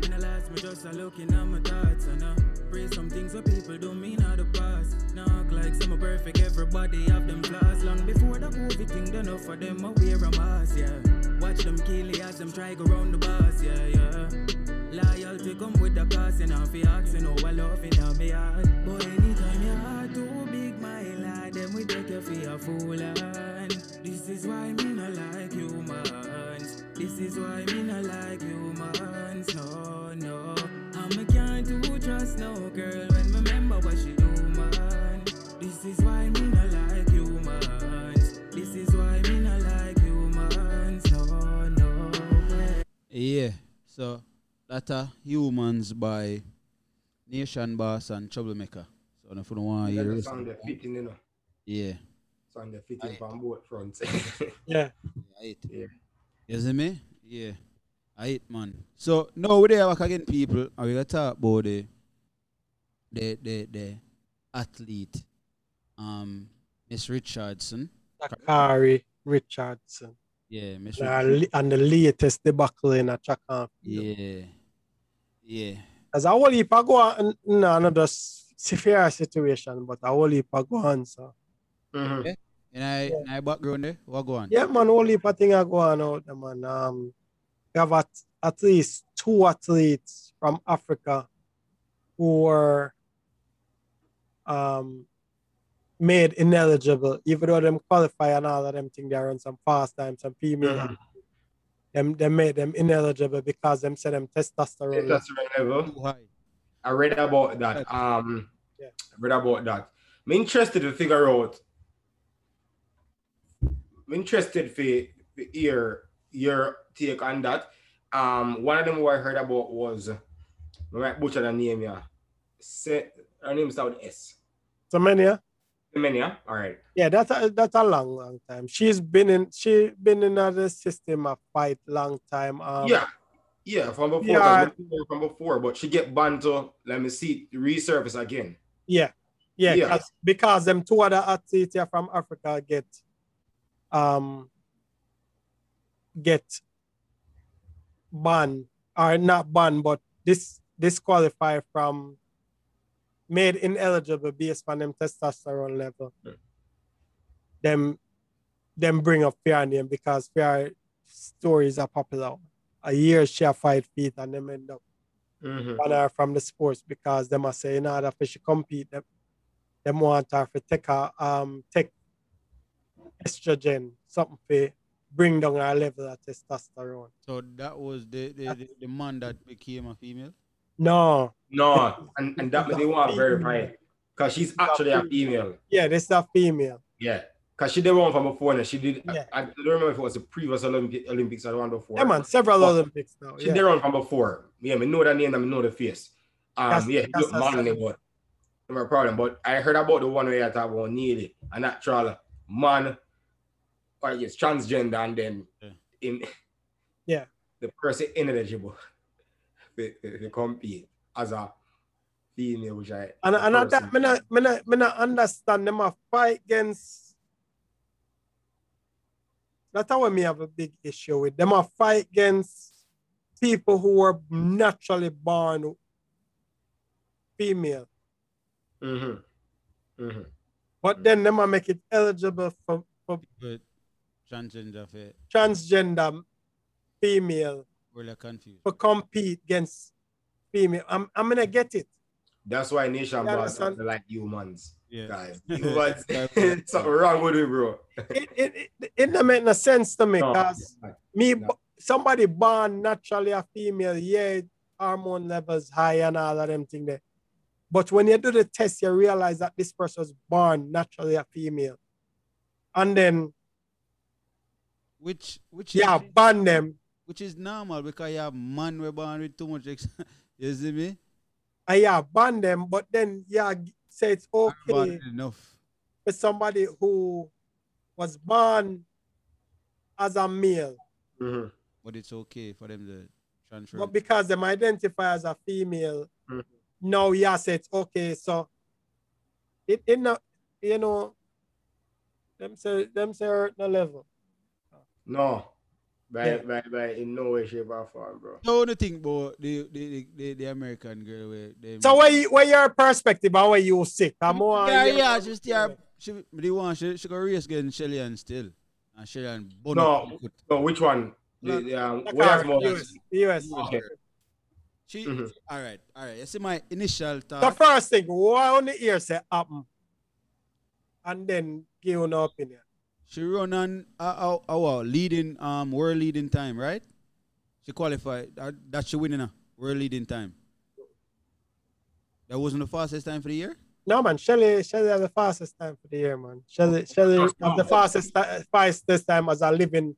When I last, me just a looking at my thoughts, and I pray some things that people don't mean out the past. Act like some perfect, everybody have them flaws. Long before the COVID thing, done enough for them, I wear a mask, yeah. Watch them kill it as them try go round the bus, yeah, yeah. Loyalty come with the cost, and I'm fi asking how I love in my heart. But anytime your heart too big, my lad, them we take you for a fool, and this is why me not like humans. This is why me not like humans. No, no. And me can't do trust no girl when me remember what she do, man. This is why me not like humans. This is why me not like humans. No, no way. Yeah. So that are humans by Nation Boss and Troublemaker. So if you don't want to hear That it, song they fitting, you know. yeah. Song they fitting from both fronts. [LAUGHS] Yeah. I hate. Yeah. You see me? Yeah. I hate man. So now we there back again people and we gonna talk about the the the the athlete um Miss Richardson. Sha'Carri Richardson. Yeah, Miss Richardson. and the latest debacle in a track and field. Yeah. Yeah. As a whole heap of go on in another severe situation, but a whole heap of go on, so. Mhm. In I in I background there, what go on? Yeah, man, whole heap of thing are going out there, man. Um, we have at, at least two athletes from Africa who were um, made ineligible, even though them qualify and all of them think they run some fast time, some female. Mhm. Them they made them ineligible because them said them testosterone. That's right level. High. I read about that. Um, Yeah. I read about that. I'm interested to figure out. I'm interested for, for your your take on that. Um, one of them who I heard about was, I might butcher the name, yeah. Se, her name starts with S. So many. Semenya? All right. Yeah, that's a, that's a long, long time. She's been in she been in the system of quite long time. Um, yeah. Yeah, from before, Yeah. from before, but she get banned to let me see resurface again. yeah, yeah. Yeah. 'cause- because them two other athletes here from Africa get um get banned or not banned, but this disqualify from made ineligible based on them testosterone level. Yeah. Them them bring up fear name because fear stories are popular. A year she have five feet and them end up Mhm. ban her from the sports because them are saying in order for she compete, them, them want her to take her um take estrogen, something for bring down our level of testosterone. So that was the the, the, the man that became a female. No, No, and, and that they want to verify it. Because she's actually a female. yeah, this is a female. Yeah. Because she did one from before and she did Yeah. I, I don't remember if it was the previous Olympic Olympics or the one before. Yeah, man, several But Olympics now. She Yeah. did one from before. Yeah, me know the name and me know the face. Um That's- yeah, that's look manly, but no problem. But I heard about the one where I talk about nearly a natural man or yes, transgender and then Yeah. in [LAUGHS] Yeah. the person ineligible to, to, to compete as a female, which I And, and at person- that, me not, me not, me not understand them a fight against. That's how me have a big issue with them. A fight against people who were naturally born female, Mhm. Mhm. but then them a make it eligible for, for But transgender for transgender female really confused. to compete against female. I'm, I'm gonna get it. That's why nation Yeah, boss like humans, Yeah. guys. [LAUGHS] Humans, [LAUGHS] something wrong with it, bro. It, it, it, it don't make no sense to me No. because me No. somebody born naturally a female, yeah, hormone levels high and all of them thing there. But when you do the test, you realize that this person was born naturally a female. And then Which which yeah, is, ban them. which is normal because you have man we born with too much ex- [LAUGHS] you see me? I yeah, ban them, but then yeah, say it's okay enough. for somebody who was born as a male, Mhm. But it's okay for them to transfer. but because them identify as a female, Mhm. now yes, it's okay. So it in no, you know, them say them say hurt no level. No, by, Yeah. by, by in no way, shape, or form, bro. So what do you think about the the, the, the, the American girl where they So what you, what your perspective and what you sick? I'm more yeah, yeah, just yeah. She the one she she go race against Shelly and still. And Shelly and Bono. No. No, which one? The, the, um, Like where has more? US, US. Okay. She Mhm. all right, all right. You see my initial The first thing, what on the ear say happen? And then give an opinion. She run on uh, uh, uh, leading um world leading time, right? She qualified that, that she winning a world leading time. That wasn't the fastest time for the year. No man, Shelly, Shelly had the fastest time for the year, man. Shelly, Shelly Just had the fastest fastest time as a living,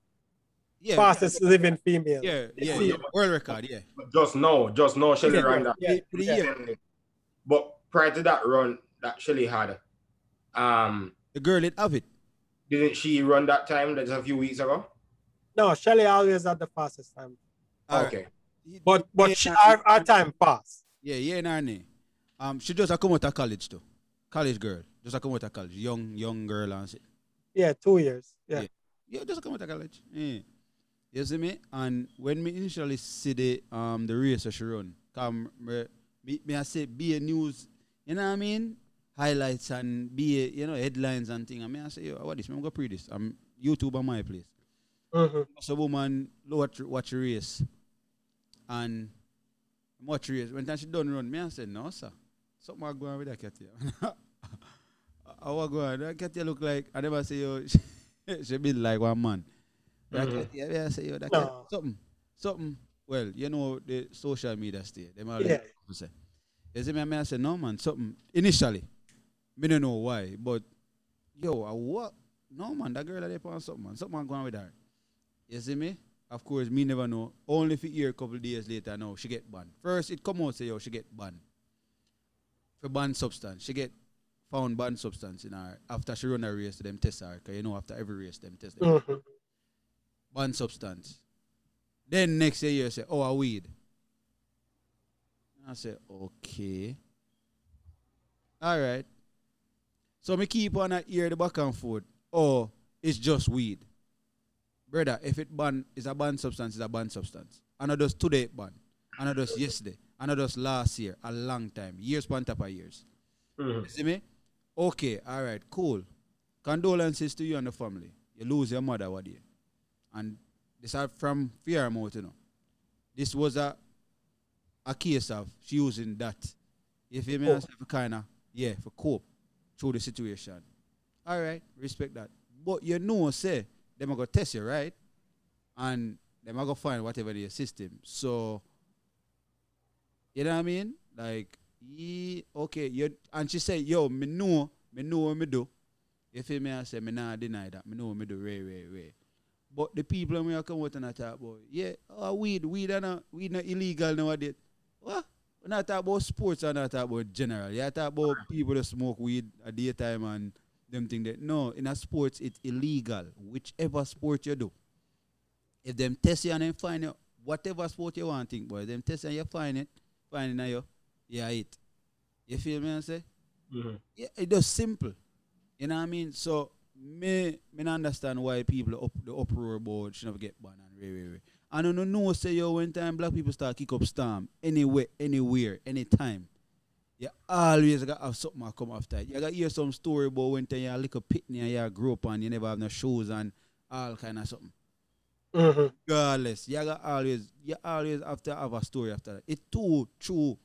Yeah, fastest living female. yeah, yeah, yeah. World record, yeah. But Just now, just now, Shelly Yeah, ran that. yeah, For the year. But prior to that run that Shelly had, um, The girl did have it. Didn't she run that time that's a few weeks ago? No, Shelly always had the fastest time. All right. okay. But but she, our, our time passed. Yeah, yeah, in her name. Um, she just a come out of college too. College girl, just a come out of college, young young girl and shit. Yeah, two years. Yeah. Yeah. Yeah, just a come out of college. Yeah. You see me? And when me initially see the um the race that she run, come me, me, me I say be a news, you know what I mean? Highlights and be a, you know headlines and thing. I mean I say yo, what this? I'm gonna pre this. I'm YouTube on my place. Mhm. So woman watch watch a race and Much race. When time she done run, me I said, no, sir. Something I go on with that cat here. [LAUGHS] I was going, that cat here look like, I never say, yo, she, [LAUGHS] she build like one man. That Mhm. cat here, I say, yo, that No. cat, something, something. Well, you know, the social media stay. Them all Yeah. say. You see me, me I say, no, man, something. Initially, me don't know why, but yo, I what? No, man, that girl are on something, man. Something going with her. You see me? Of course, me never know. Only for hear a couple days later now, she get banned. First, it come out say, yo, she get banned. For banned substance. She get found banned substance in her. After she run a race, them test her. Because you know, after every race, them test them. Mhm. Banned substance. Then next year, you say, oh, a weed. I say, okay. All right. So me keep on a ear the back and forth. Oh, it's just weed. Brother, if it ban is a banned substance, it's a banned substance. And not just today ban. And not just yesterday. And not just last year. A long time. Years upon top of years. Mhm. You see me? Okay, all right, cool. Condolences to you and the family. You lose your mother what day. And this are from fear mouth, you know. This was a a case of she using that. You feel me? Oh. For kinda, yeah, for cope through the situation. All right, respect that. But you know, say, them are gonna test you, right? And them are gonna find whatever their system. So you know what I mean? Like, ye okay, you and she say, yo, me know, me know what me do. You feel me? I say, me nah deny that. Me know what me do, way, way, way. But the people when I come out and I talk about, yeah, oh, weed, weed are not, weed not illegal nowadays. What? We not talk about sports and not talk about general. Yeah, talk about people that smoke weed at daytime and them think that no, in a sports it's illegal. Whichever sport you do. If them test you and then find you, whatever sport you want think, boy, them test you and you find it, find it now you, yeah, it. You feel me I say? Mhm. yeah, it just simple. You know what I mean? So me me understand why people up the uproar about should never get banned and way, way, way. And I don't know say yo when time black people start kick up storm anywhere, anywhere, anytime. You always got have something to come after it. You got hear some story about when time you a little pitney and you grow up and you never have no shoes and all kind of something. Mhm. Regardless, you got always you always have to have a story after that. It too true.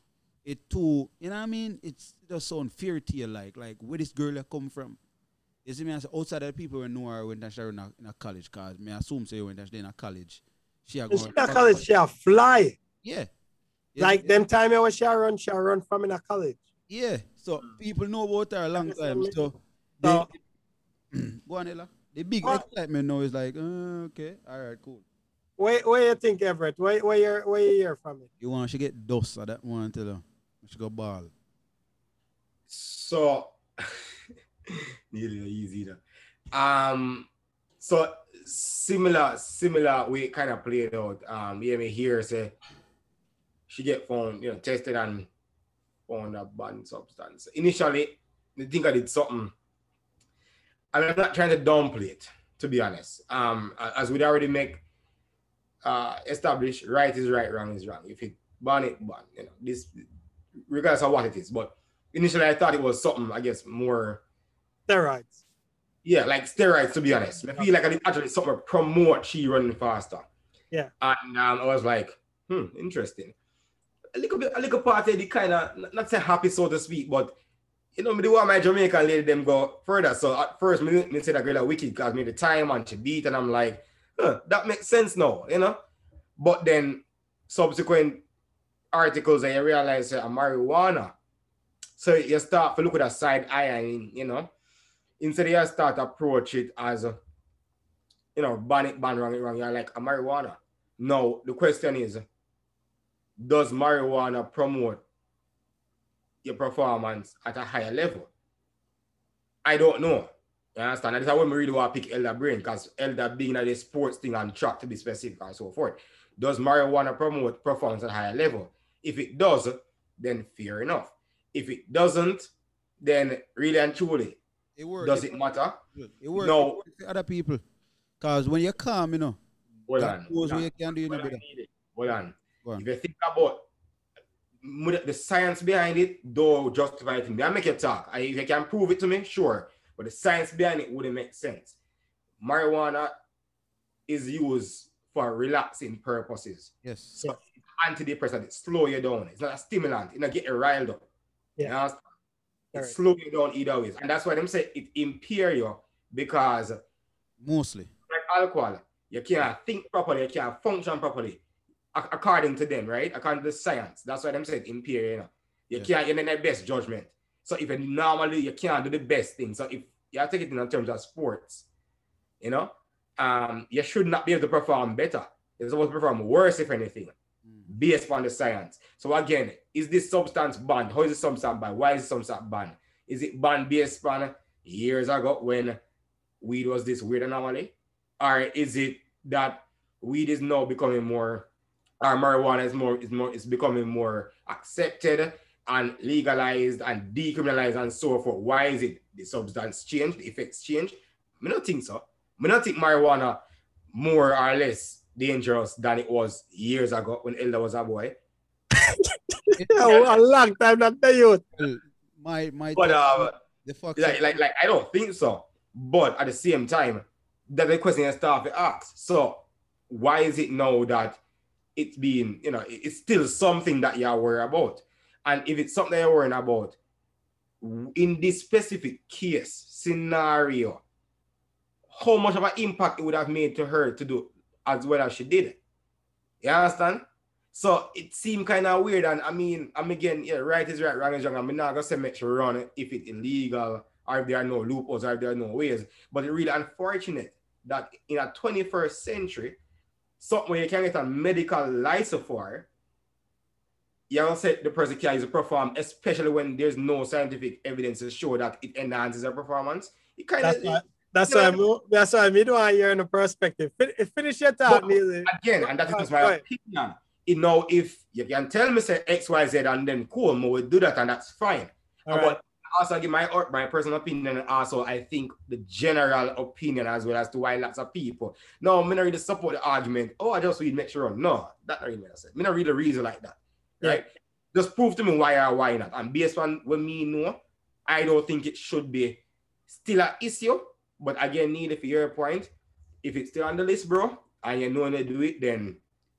It too, you know what I mean? It's it just sound to you like like where this girl a come from. You see me as outside of the people who know her when she in a, in a college cause me assume say when she in a college. She a going she a college, she a fly. Yeah. Yeah, Like yeah, them time when she a run, she a run from in a college. Yeah. So people know about her a long Understand time. So So- they, [CLEARS THROAT] go on, Ella. The big What? excitement now is like, uh, okay, all right, cool. Where where you think, Everett? Where where you where you hear from it? You want she get dust or that one tell her. She go ball. So [LAUGHS] nearly easy though. Um so similar similar way kind of played out. Um yeah me here say she get found, you know, tested and found a banned substance. Initially, I think I did something. And I'm not trying to downplay it, to be honest. Um as we'd already make uh established right is right, wrong is wrong. If it ban it, ban, you know, this regardless of what it is. But initially I thought it was something, I guess, more Steroids. Yeah, like steroids to be honest. I feel like I did actually something to promote she running faster. Yeah. And um, I was like, hmm, interesting. A little bit, a little part of the kind of not say happy so to speak, but you know, me do want my Jamaican lady them go further. So at first, me, me say that girl a wicked because me the time and she beat, and I'm like, huh, that makes sense now, you know. But then subsequent articles, I realize that marijuana. So you start to look at a side eye, and you know, instead you start approach it as a, you know, ban it, ban wrong, it wrong. You're like a marijuana. No, the question is, does marijuana promote your performance at a higher level? I don't know. You understand? That's why we really want to pick Elder Brain because Elder being at the sports thing and track to be specific and so forth. Does marijuana promote performance at a higher level? If it does, then fair enough. If it doesn't, then really and truly, It works. does it matter? It works. No. It works for other people. Cause when you're calm, you know, Hold that on. knows what you can do, you know, Hold on. Hold on. Go on. If you think about the science behind it, though justify it, I make you talk. I, if you can prove it to me, sure. But the science behind it wouldn't make sense. Marijuana is used for relaxing purposes. Yes. So it antidepressant. It slow you down. It's not a stimulant. It not get you riled up. You Yeah. Understand? It Correct. slow you down either ways. And that's why them say it impair you because Mostly. like alcohol, you can't think properly, you can't function properly. According to them, right? According to the science. That's why them say it impair, you know. You Yeah. can't, you're in the best judgment. So if you normally you can't do the best thing. So if you have to take it in terms of sports, you know, um, you should not be able to perform better. You're supposed to perform worse, if anything, based on the science. So again, is this substance banned? How is this substance banned? Why is substance banned? Is it banned based on years ago when weed was this weird anomaly? Or is it that weed is now becoming more or marijuana is more is more is becoming more accepted and legalized and decriminalized and so forth. Why is it the substance change, the effects change? I don't think so. I don't think marijuana more or less dangerous than it was years ago when Elder was a boy. [LAUGHS] Yeah, a long time not the youth. My my But uh, the fuck like, like, like I don't think so. But at the same time, that's the question you start to ask. So why is it now that it's being, you know, it's still something that you're worried about? And if it's something you're worrying about, in this specific case scenario, how much of an impact it would have made to her to do as well as she did? You understand? So it seemed kind of weird. And I mean, I'm again, yeah, right is right, wrong is wrong. I'm not gonna say make sure run it if it's illegal or if there are no loopholes or if there are no ways. But it's really unfortunate that in a 21st century, something where you can get a medical license for, you don't say the person can use it perform, especially when there's no scientific evidence to show that it enhances their performance. It kind of. That's Yeah. why. I'm, that's why I don't want to hear the perspective. Fin- finish your talk, Neil. again, and that is my ahead. opinion. You know, if you can tell me say X, Y, Z, and then cool, we will do that, and that's fine. All right. But also give my my personal opinion, and also I think the general opinion as well as to why lots of people. No, me not really support the argument. Oh, I just read make sure. No, that not really what I said. Me not read the reason like that. Right? Just prove to me why or why not. And based on what me know, I don't think it should be still an issue. But again, need if your point, if it's still on the list, bro, and you know they do it, then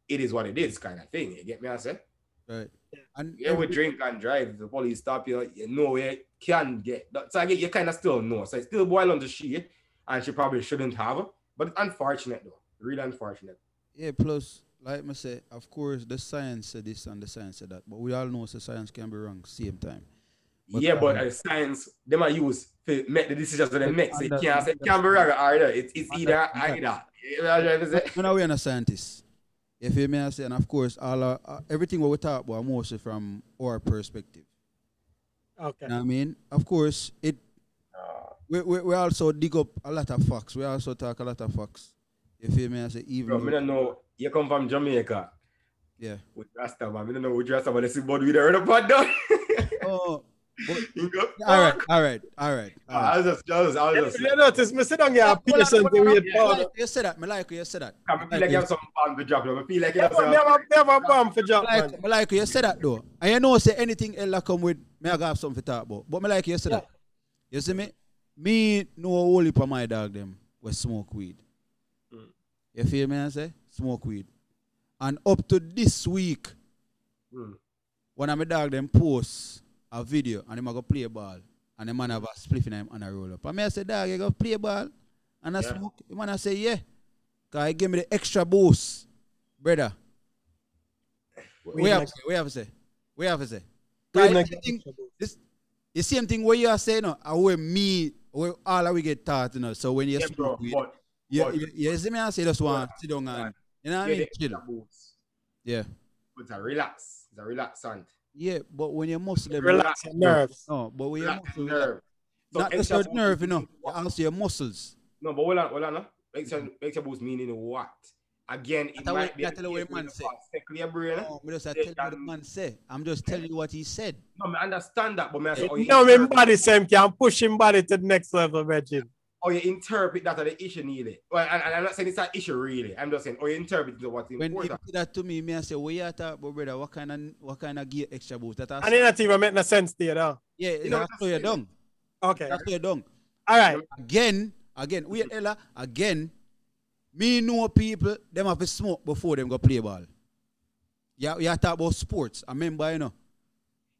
it is what it is, kind of thing. You get me? I say. right. And Yeah, we drink and drive. The police stop you. You know you can get. So again, you kind of still know. So it's still boil on the she, and she probably shouldn't have. But it's unfortunate though. Really unfortunate. Yeah, plus, like I say, of course, the science said this and the science said that, but we all know the science can be wrong same time. But, yeah, but uh, science they might use to make the decisions that they make. So you Under- can't say it can be wrong either. It's, it's either either. You know what I'm trying to say? When are we a scientist? You feel me? I say, and of course, all our, uh, everything what we talk about mostly from our perspective. Okay. You know what I mean? Of course, it. We, we, we also dig up a lot of facts. We also talk a lot of facts. If you feel me? I say, even Bro, me though- don't know. You come from Jamaica yeah. with Rasta man. Me don't know which Rasta man. Let's see, but we there in the pod down. Oh, but, You go. All right, all right, all right. all right. I was just, I was, I was just. You notice me sit down here patient to wait Me you said that. Me like you said that. I feel like you have some bomb to drop. I feel like you have some. have a- me bomb for job, Me man. like, me like you said that though. And you know say anything Ella come with, me I have something to talk about. But me like you said that. You see me? Me know only whole heap of my dog them we smoke weed. Mm. You feel me I say? Smoke weed. And up to this week, Mm. one of my dog them post a video and him a go play ball. And the man have a spliff in him and a roll up. And me I say, dog, you go play ball and I Yeah. smoke. The man I say, yeah. Cause he give me the extra boost. Brother. We, We have like- to say, we have to say. We have to say. Like- the this, the same thing what you are saying, no, and where me, where all of we get taught, you know. So when you Yeah, smoke weed, But but- you, you see me I say just want sit down and you know what I yeah, mean? Chill. Yeah. It's a relax. It's a relaxant. Yeah, but when you muscle them Relax your nerves. No, but when you Relax muscle nerve. So not just extra your nerve, you know, meaning you what? also your muscles. No, but hold on, hold on. No? Extra, extra boost meaning what? Again, it That's what- might be that's the way man say. Second your brain. eh? No, me just I tell you what the can- man say. I'm just telling you what he said. No, I understand that, but me I say, oh, you, No, him interpret, body same can push him body to the next level, Reggie. Oh, you interpret that as the issue, really. Well, and, and I'm not saying it's an issue, really. I'm just saying, oh, you interpret it what's When he important. did that to me, me I say, what you talk about, brother? What kind of what kind of gear extra boost? That I And it not even make no sense to you, though. yeah, You know that's what how you I'm saying? done. Okay. That's how you're done. All right. Again, again, we are Ella, again, me know people them have to smoke before them go play ball. Yeah, you talk about sports. I remember, you know.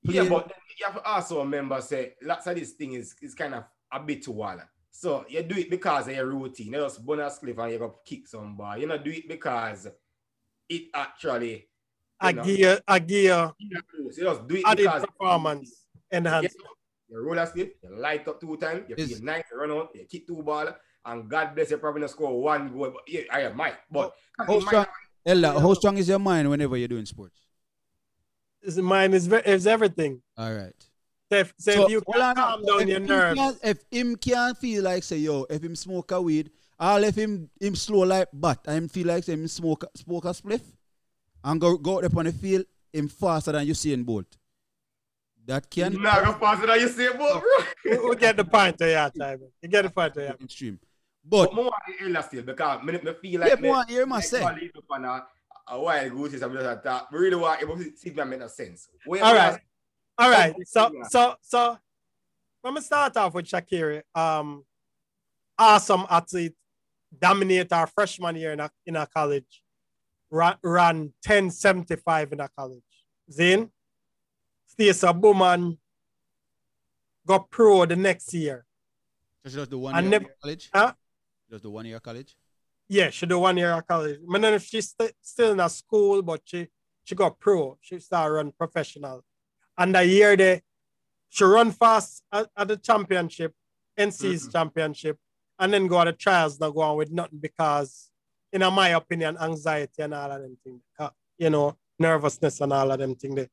Yeah, but you have to also remember, say, lots of this thing is, is kind of a bit too wild. So you do it because of your routine. You just bonus cliff and you go kick some ball. You know, do it because it actually A you gear, a gear, you just do it added because performance enhancement. you roller skate, you light up two times, you Is- feel nice, you run out, you kick two ball, and God bless you probably not score one goal. But yeah, I might. But How strong, Ella, how strong is your mind whenever you're doing sports? Is mine is ve- is everything. All right. So if, so So, if you can calm down if your him nerves, can't- If him can't feel like say yo, if him smoke a weed, I'll if him him slow like but I him feel like say him smoke a- smoke a spliff and go go out there on the field him faster than you see in Bolt. That can Nah, go faster than you say, but bro. [LAUGHS] we, we get the point of your time. You get the point of your extreme. But But more on the still because me, me feel yeah, like me want hear my like say. leave up on a, a while ago since I'm just at that. Me really want able to see if that make no sense. Where- All where- right. All right. So yeah. so so let me start off with Sha'Carri. Um awesome athlete, dominate our freshman year in a, in a college. Ran, ran 1075 in a college. Zane, Stacey Bowman got pro the next year. So she does the one I year never- college? Huh? Does the one year college? Yeah, she do one year of college. I don't if she's st- still in a school, but she she got pro. She started run professional. And the year they she run fast at, at the championship, NC's championship, and then go at the trials not go on with nothing because, in my opinion, anxiety and all of them things. uh, You know, nervousness and all of them things. there.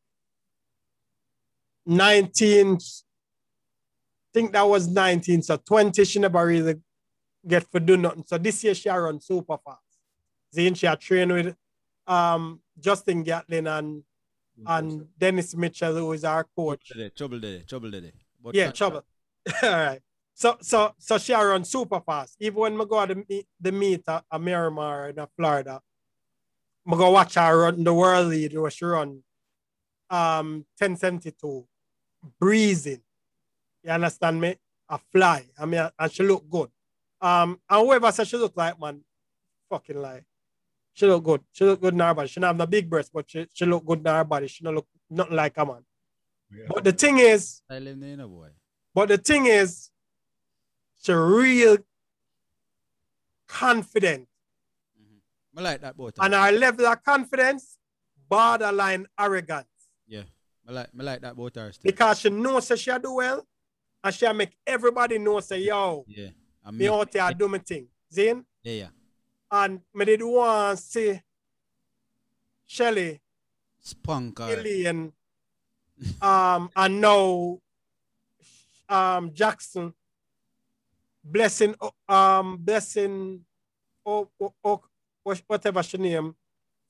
19, think that was 19. So 20, she never really get for do nothing. So this year she run super fast. Then she a train with um Justin Gatlin and and Dennis Mitchell, who is our coach. Trouble there, trouble there, trouble. But Yeah, trouble. [LAUGHS] All right. So so so she run super fast. Even when I go to the meet, the meet at, at Miramar in uh, Florida, I go watch her run the world lead where she run um 1072 breezing. You understand me? A fly. I mean and she look good. Um and whoever said she look like man, fucking lie. She look good. She look good in her body. She don't have no big breast, but she, she look good in her body. She don't look nothing like a man. But the thing is, Silent there, no boy. but the thing is, she real confident. Mm-hmm. I like that boy. And her level of confidence, borderline arrogance. yeah. I like, I like that both are still. Because she knows that she do well, and she make everybody know say, yo, Yeah. I me out here do my thing. Zane? Yeah, yeah. And me did want to see Shelly, Spunk or Alien, um, and now um Jackson blessing um blessing oh, oh, oh, whatever she name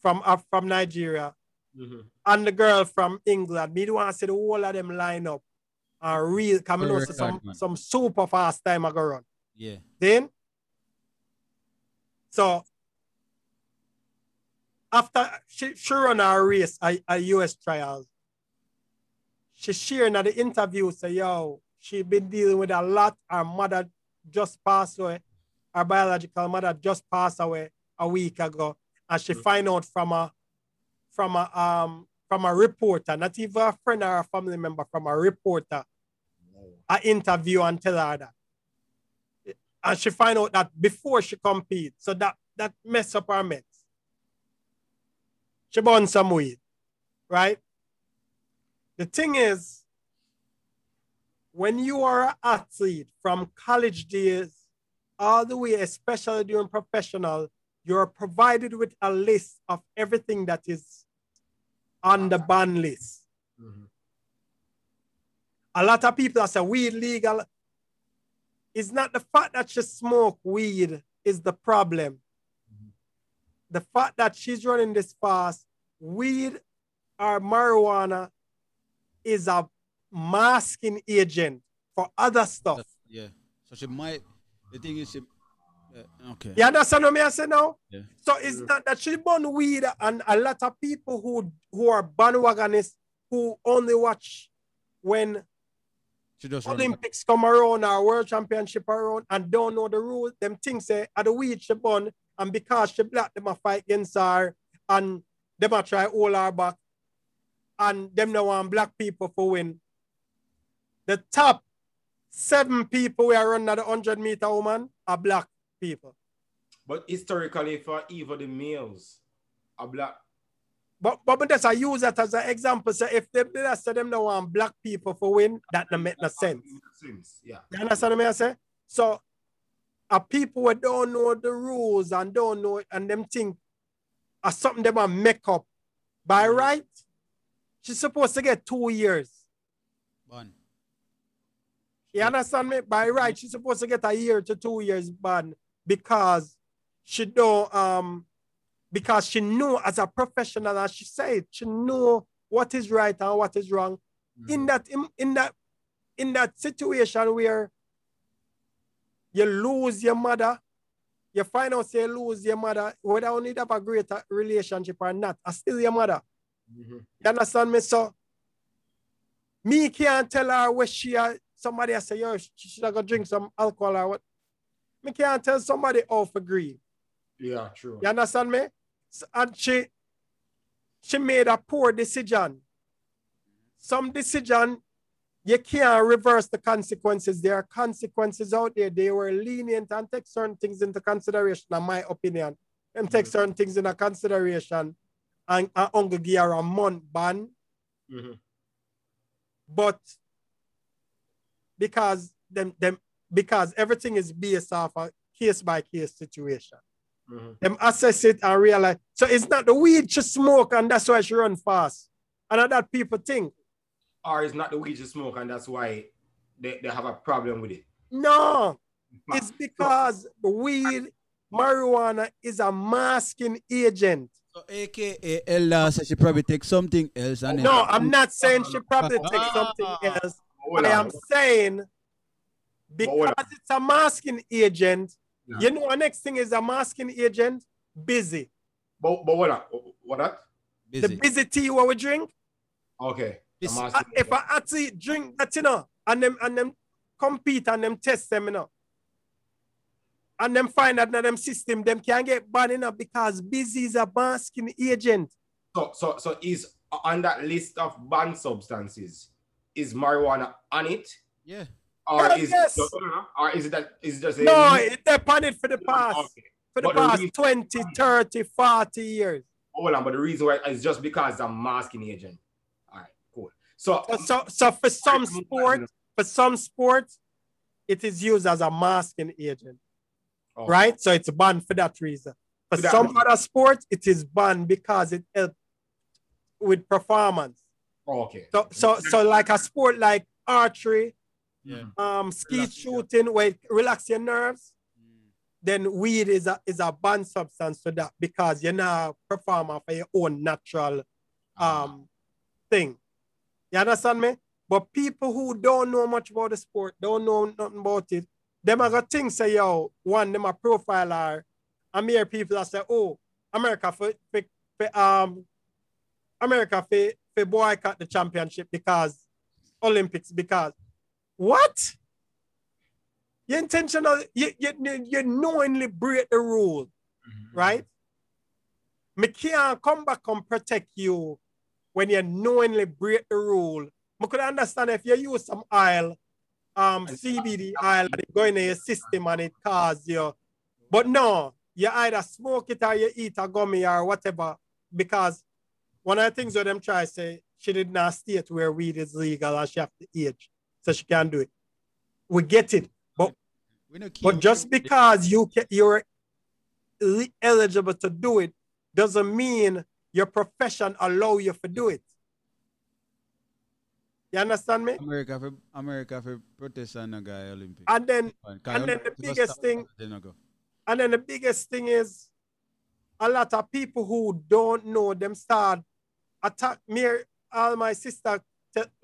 from uh, from Nigeria Mhm. and the girl from England. Me do want to see the whole of them line up and real coming know Correct, some man. some super fast time I go run. yeah. Then, so after she, she run her race at, at US trials, she sharing at the interview say, yo, she been dealing with a lot. Her mother just passed away. Her biological mother just passed away a week ago. And she find out from a from a um from a reporter, not even a friend or a family member, from a reporter, a interview and tell her that and she find out that before she compete, so that that mess up her meds. She burn some weed, right? The thing is, when you are an athlete from college days all the way, especially during professional, you're provided with a list of everything that is on the ban list. Mhm. A lot of people say weed legal. It's not the fact that she smoke weed is the problem. The fact that she's running this fast, weed or marijuana is a masking agent for other stuff. That- yeah. So she might. The thing is, she. Uh, okay. You understand what me I say now? Yeah. So it's not that she burn weed and a lot of people who who are bandwagonists who only watch when She just Olympics come around or World Championship around and don't know the rules, them things say at the weed she born and because she black them a fight against her and them a try all our back, and them no want black people for win. The top seven people we are running at the 100 meter woman are black people. But historically, for even the males, are black. But but, but that's I use that as an example. So if them they say them no want black people for win, that no make no sense. Sense, Yeah. You understand what I say? So a people who don't know the rules and don't know it and them think are something they want make up. By right, she's supposed to get two years. Ban. You understand me? By right, she's supposed to get a year to two years ban because she don't um because she knew as a professional, as she said, she knew what is right and what is wrong. In that in, in that in that situation where you lose your mother, you find out say you lose your mother, whether you need have a greater relationship or not, I still your mother. Mhm. You understand me? So me can't tell her where she are. Somebody I say, yo, she should have go drink some alcohol or what. Me can't tell somebody off agree. Yeah, true. You understand me? And she she made a poor decision. Some decision you can't reverse the consequences. There are consequences out there. They were lenient and take certain things into consideration, in my opinion. And take certain things into consideration and, and Uncle give her a month ban. Mhm. But because them them because everything is based off a case by case situation. Mhm. Them assess it and realize. So it's not the weed she smoke and that's why she run fast. And that people think. Or it's not the weed you smoke, and that's why they, they have a problem with it. No, it's because the weed, marijuana is a masking agent. So AKA Ella says she probably take something else and No, I'm not saying she probably take something else. Hold I am saying because on. it's a masking agent, Yeah. you know, the next thing is a masking agent, bissy. But, but what? What that? The bissy. bissy tea what we drink. Okay. This- I'm Uh, if I actually drink that, you know, and them and them compete and them test them, you know, and them find out that them system, them can get banned, you know, because bissy is a masking agent. So, so, so is on that list of banned substances, is marijuana on it? Yeah. Or Yes, is yes. or is it that is it just a No, it depend it for the past, Okay. for the But the past reason- 20, 30, 40 years. Hold on, but the reason why is just because it's a masking agent. All right, cool. So, So, so, so for some sport, for some sports, it is used as a masking agent, Oh, right? So it's banned for that reason. For For that some reason. other sports, it is banned because it helps with performance. oh, Okay. So, so, so like a sport like archery, Yeah. um, ski Relax, shooting, where it relax your nerves, then weed is a is a banned substance for that because you're not performing for your own natural um thing. You understand me? But people who don't know much about the sport, don't know nothing about it, them are gonna think say, yo, one, them a profiler. I'm here people that say, oh, America for, for, for um America for, for boycott the championship because Olympics because what? You intentional, you, you, you knowingly break the rule, right? Me can't come back and protect you when you knowingly break the rule. I could understand if you use some oil, um, CBD oil, and it go in your system and it cause you. But no, you either smoke it or you eat a gummy or whatever. Because one of the things that them try to say, she did not state where weed is legal and she have to age. So she can't do it. We get it. But but just because you can, you're eligible to do it doesn't mean your profession allow you to do it. You understand me? America for America for protest and a guy Olympic. And then and then the biggest thing- Then I go. and then the biggest thing is a lot of people who don't know them start attack me. All my sister, te-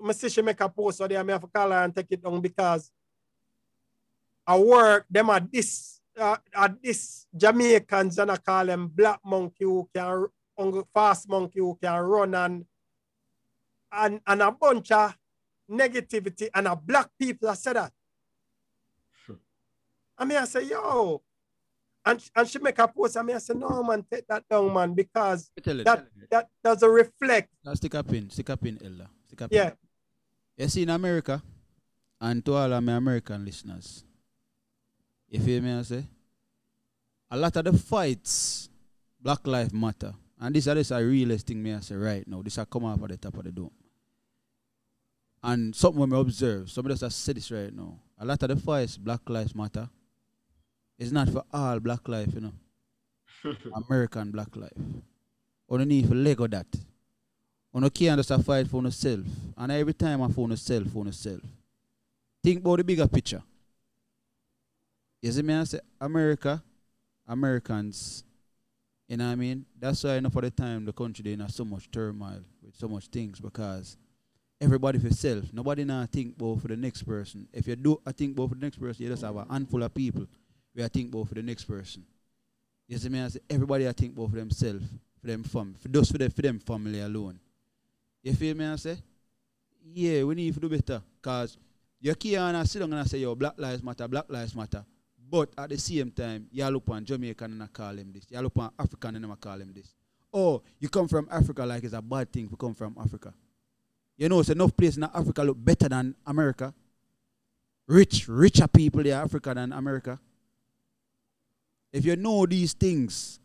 my sister make a post so they may have to call her and take it down because I work them are this uh, are this Jamaicans and I call them black monkey who can fast monkey who can run and and and a bunch of negativity and a black people that say that. I mean I say yo And, and she make a post and me I say, no man, take that down, man, because it, that that doesn't reflect. Now stick up in, stick a pin, Ella. Stick a. Yeah. You see in America, and to all of my American listeners, you feel me? I say, a lot of the fights, Black Lives Matter, and this is a realist thing. Me I say right now, this I come off at the top of the dome, and something when me observe, somebody just say this right now. A lot of the fights, Black Lives Matter, is not for all Black life, you know, [LAUGHS] American Black life. You need to Lego that. You can't just a fight for yourself. And every time I for yourself, for yourself. Think about the bigger picture. You see me I say America, Americans, you know what I mean? That's why enough of the time the country in so much turmoil with so much things because everybody for self. Nobody now think about for the next person. If you do I think about for the next person, you just have a handful of people where I think about for the next person. You see me I say everybody I think about for themselves, for them fam, for those for them for them family alone. You feel me I say? Yeah, we need to do better. Cause you can't sit down and say, yo, Black Lives Matter, Black Lives Matter. But at the same time, y'all look on Jamaican and I call him this. Y'all look on African and I call him this. Oh, you come from Africa like it's a bad thing to come from Africa. You know, it's enough place in Africa look better than America. Rich, richer people in Africa than America. If you know these things,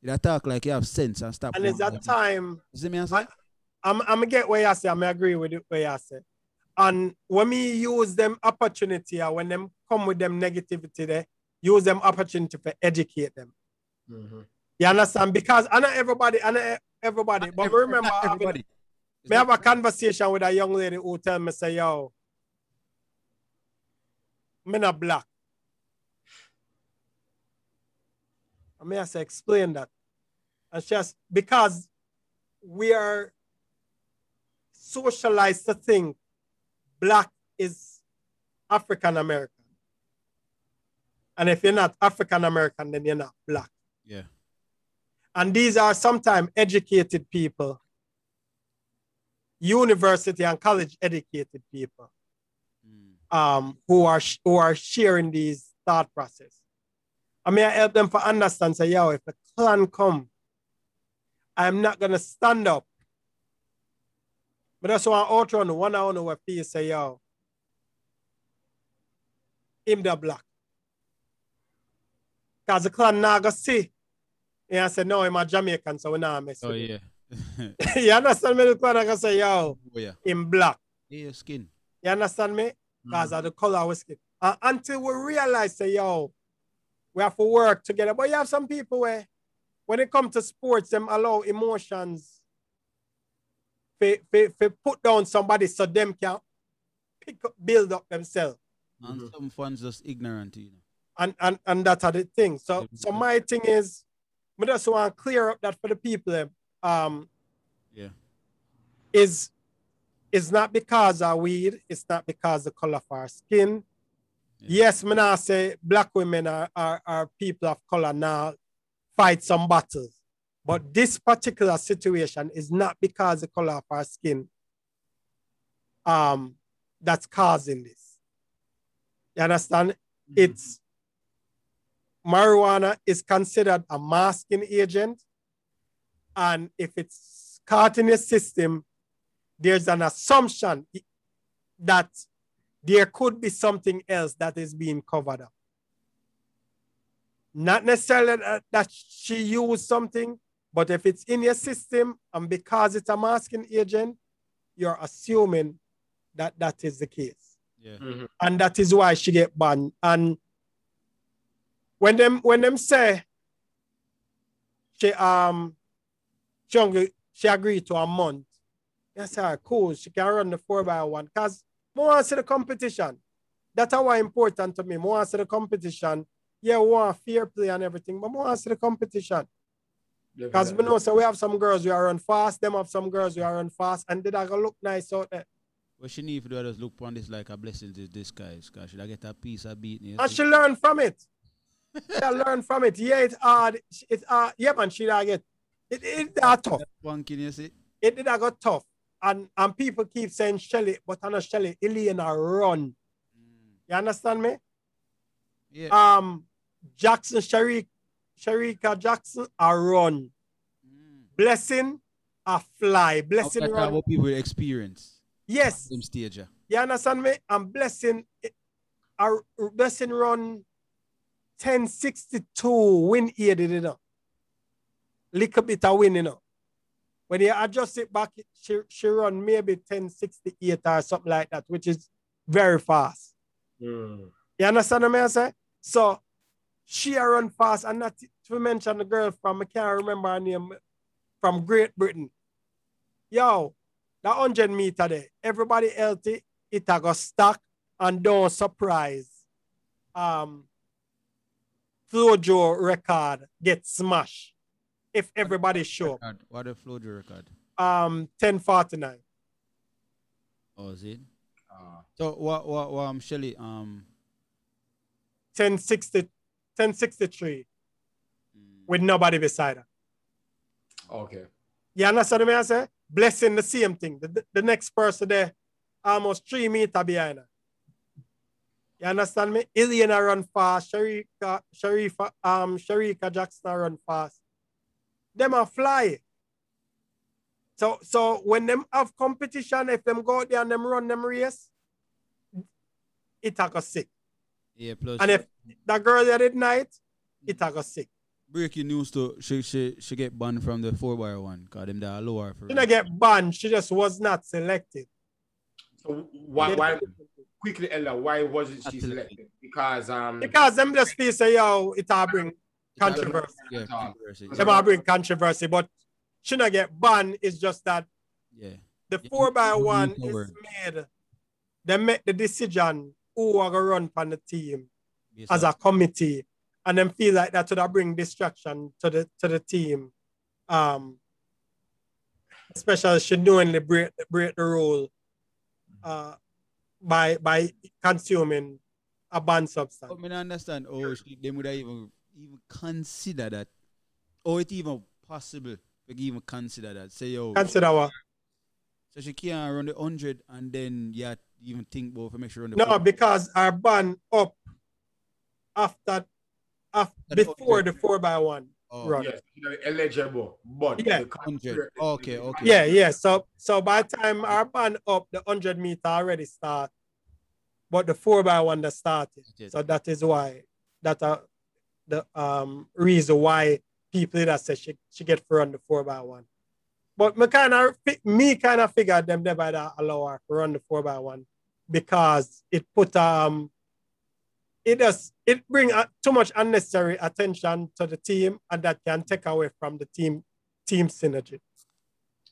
you talk like you have sense and stop. And it's that time You see me? I? I- I'm I'm get where you say, I'm agree with it where you say. And when me use them opportunity or when them come with them negativity there, use them opportunity for educate them. Mhm. You understand? Because I know everybody, I know everybody, but remember everybody. Me have a conversation with a young lady who tell me, say, yo, me not black. I me I say, explain that. And has, because we are socialized to think black is African American. And if you're not African American, then you're not black. Yeah. And these are sometimes educated people, university and college educated people Mm. um, who are who are sharing these thought process. I mean, I help them to understand. Say, yo, if the Klan come, I'm not gonna stand up. But that's why I out on one hour where people say, yo, him the black. Cause the Klan now go see. And I said, no, I'm a Jamaican, so we not mess Oh yeah. [LAUGHS] you understand me? The Klan I go say, yo, oh yeah. him black. Yeah, skin. You understand me? Mm. Because of the color of skin. And until we realize, say, yo, we have to work together. But you have some people where, when it comes to sports, them allow emotions to put down somebody so them can pick up, build up themselves. And Mhm. some fans just ignorant, you know. And, and, and that's the thing. So, so my thing is, we just want to clear up that for the people. Um, Yeah. is is not because of weed, it's not because the color of our skin. Yeah. Yes, me now say black women are, are, are people of color now fight some battles. But this particular situation is not because the color of our skin um that's causing this. You understand? It's marijuana is considered a masking agent. And if it's caught in your system, there's an assumption that there could be something else that is being covered up. Not necessarily that she used something, but if it's in your system and because it's a masking agent, you're assuming that that is the case Yeah. Mhm. and that is why she get banned. And when them when them say she um she, only- she agreed to a month, yes, sir, cool. She can run the four by one. Cause I want to see the competition. That's how important to me. I want to see the competition. Yeah, we want fair play and everything, but I want to see the competition. Because we know so we have some girls who are run fast, them have some girls who are run fast, and did I go look nice out there. What she need to do is look upon this like a blessing in disguise. Cause she get a piece of beat. And she learn from it. [LAUGHS] she learn from it. Yeah, it's hard. It's hard. Yeah, man, she did get it. It did a tough. Punkin, you see? It did a got tough. And and people keep saying Shelly, but I know Shelly, Elena run. You understand me? Yeah. Um, Jackson Sharik Shericka Jackson a run. Blessing a fly. Blessing That's run. what people experience. Yes. Same stage. yeah. You understand me? And blessing a blessing run 1062 win aided, you know. Little bit of win, you know. When you adjust it back, she, she run maybe 1068 or something like that, which is very fast. Mm. You understand what I say? So she a run fast, and not to mention the girl from I can't remember her name from Great Britain. Yo, that 100 meter there, everybody healthy, it a go stuck and don't surprise. Um Flojo record get smashed if everybody show up. Record. What the flow the record? Um 1049. Oh, is it? Ah. So what what what um Shelly um 1060 1063 with nobody beside her. Okay. You understand what I say? Blessing the same thing. The, the, next person there, almost three meter behind her. You understand me? Iliana run fast. Shericka, Sharifa, um, Shericka Jackson run fast. Them are fly. So, so when them have competition, if them go out there and them run them race, it a sick. Yeah plus And if that girl there at night, it got sick. breaking news to she she she get banned from the four by one because them that lower for She not get banned. She just was not selected. So why, why quickly, Ella, why wasn't she selected? Because um Because them just feel say, yo, it a bring controversy. Yeah, Ah. controversy. Them a bring controversy, but she not get banned. It's just that Yeah. the four by you- you one is made. They make the decision who are gonna run on the team Based as a committee, and then feel like that to bring distraction to the to the team. Um, especially she knowingly break break the rule uh, by by consuming a banned substance. But not understand oh they would even even consider that. Or it even possible to even consider that. Say yo Consider what? so she can't run the hundred and then yeah even think about for make sure run the No, four- because our ban up after, after The before the four by one oh, run. yes, you know, eligible, but Yeah. hundred. Okay, okay. Yeah, yeah. So so by the time our ban up, the hundred meter already start, but the four by one that started. Yes. So that is why that uh, the um reason why people that say she she get to run the four by one. But me kind of me kind of figured them never that allow her run the four by one because it put um it does it bring uh, too much unnecessary attention to the team and that can take away from the team team synergy.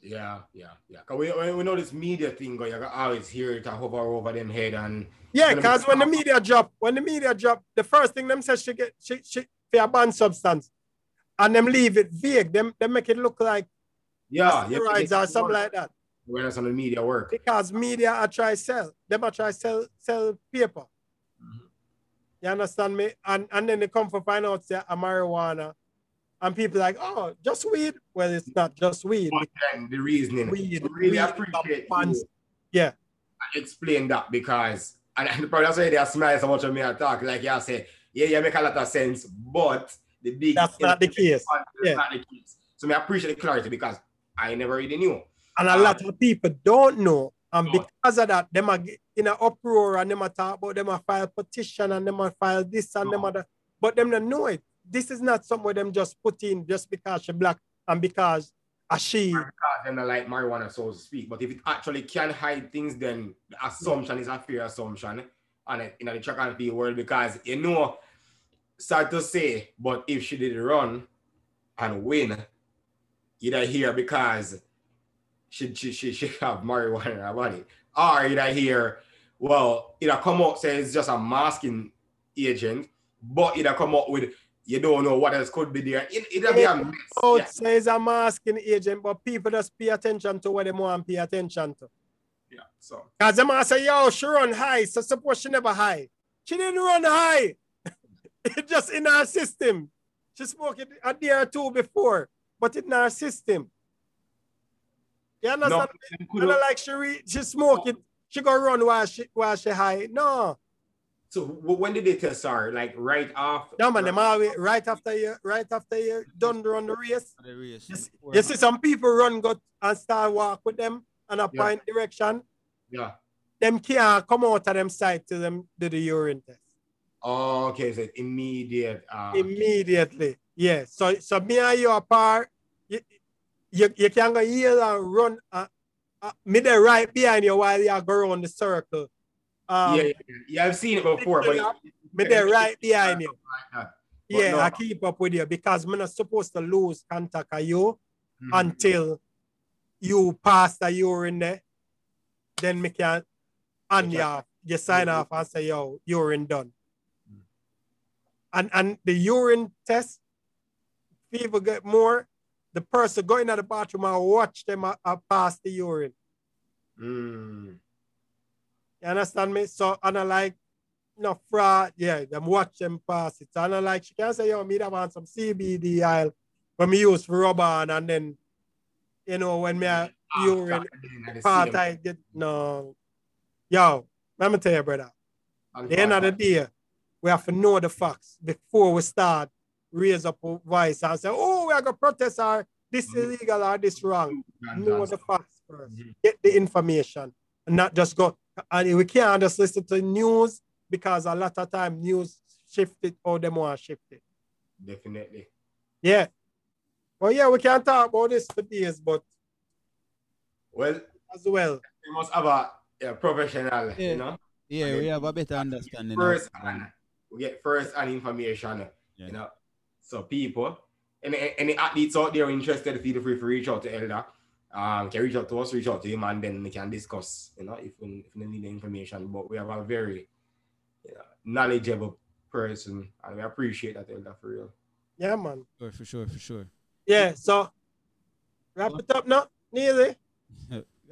Yeah, yeah, yeah. Cause we, we, know this media thing, you can always hear it hover over them head and Yeah, because when the media [LAUGHS] drop, when the media drop, the first thing them say she get she she for a banned substance, and them leave it vague. Them they make it look like yeah, to or something like that. awareness on the media work. Because media are try sell, them are try sell sell paper. Mhm. You understand me? And and then they come for find out say a marijuana, and people like, oh, just weed. Well, it's not just weed. The reasoning, Weed, we really weed, appreciate fans- you Yeah. explain that because and, and probably that's why they are smiling so much of me and talk like you say, yeah, yeah, make a lot of sense, but the big That's not the case. That's Yeah. not the case. So me appreciate the clarity because I never really knew. And a lot um, of people don't know. And because of that, them are get in an uproar and them are talk about them are file petition and them are file this and them are that. But them don't know it. This is not something them just put in just because she black and because a she. Because them not like marijuana, so to speak. But if it actually can hide things, then the assumption is a fair assumption And it in the track and field world because you know, sad to say, but if she did run and win, you'd hear because she she she, she [LAUGHS] have marijuana in her body. Or you'd hear, well, it'll come out say it's just a masking agent, but it'll come out with you don't know what else could be there. It, it'll be a mess. Oh, Yeah. it says a masking agent, but people just pay attention to what they want to pay attention to. yeah. So Because them say, yo, she run high. So suppose she never high. She didn't run high. [LAUGHS] it just in our system. She smoked it a day or two before, but in her system. You understand? no, me? them And coulda- like she re- she smoke it, she go run while she while she high. No. So when did they test her? Like right off? No man, them always right after you right after you done run the race. The race. You see, you see some people run go and start walk with them and a Yeah. point direction. Yeah. Them can't come out of them side till them do the urine test. Oh, okay. So immediate. Uh, Immediately. Yeah. So so me and you apart, you, you, you can go here and run uh, uh, me there right behind you while you go around the circle. Um, yeah, yeah, yeah, I've seen it before, but me there right behind you. Yeah, no. I keep up with you because I'm not supposed to lose contact of you Mhm. until you pass the urine there. Then me can and Okay. you, you sign off and say, yo, urine done. And and the urine test, people get more, the person going to the bathroom and watch them uh, uh, pass the urine. Mm. You understand me? So and I like no fraud, yeah, them watch them pass it. And I like she can say, yo, me that want some CBD oil when me use for rubber on and then you know when me a urine part I get no. Yo, let me tell you, brother. At the end of the day, we have to know the facts before we start raise up our voice and say, oh, we are gonna protest or this Mhm. illegal or this wrong. Know the facts first. Mhm. Get the information and not just go. And we can't just listen to news because a lot of time news shifted or them want shifted. Definitely. Yeah. Well, yeah, we can talk about this for days, but Well, as well. we must have a, a professional, Yeah. you know. Yeah, we have a better understanding. First hand, we get first hand information, Yeah. you know. So people, any any athletes out there interested, feel free to reach out to Elder. Um, can reach out to us, reach out to him, and then we can discuss, you know, if we, if we need the information. But we have a very you know, knowledgeable person, and we appreciate that Elder for real. Yeah, man. Sure, for sure, for sure. Yeah, so wrap it up now, nearly.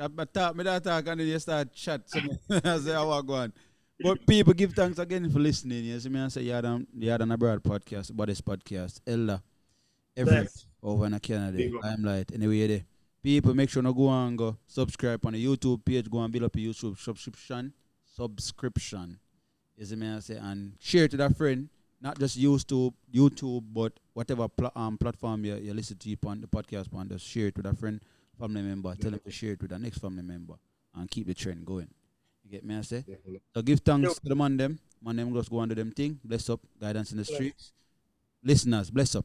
I but talk me that talk and then you start chat. So me, [LAUGHS] I say how I go on. But people give thanks again for listening. You see me and say you had on Yaad and Abroad podcast, about this podcast. Ella. Every Yes. over in Canada. Big up. I'm like anyway there. People make sure no go and go subscribe on the YouTube page, go and build up a YouTube subscription. Subscription. You see me and say and share it to that friend. Not just YouTube, YouTube, but whatever pla- um, platform you, you listen to on the podcast on, just share it with a friend, family member. Tell them to share it with the next family member and keep the trend going. You get me? I say. Definitely. So give thanks Yep. to the man them. Man them just go and do them thing. Bless up, guidance in the Bless. streets. Listeners, bless up.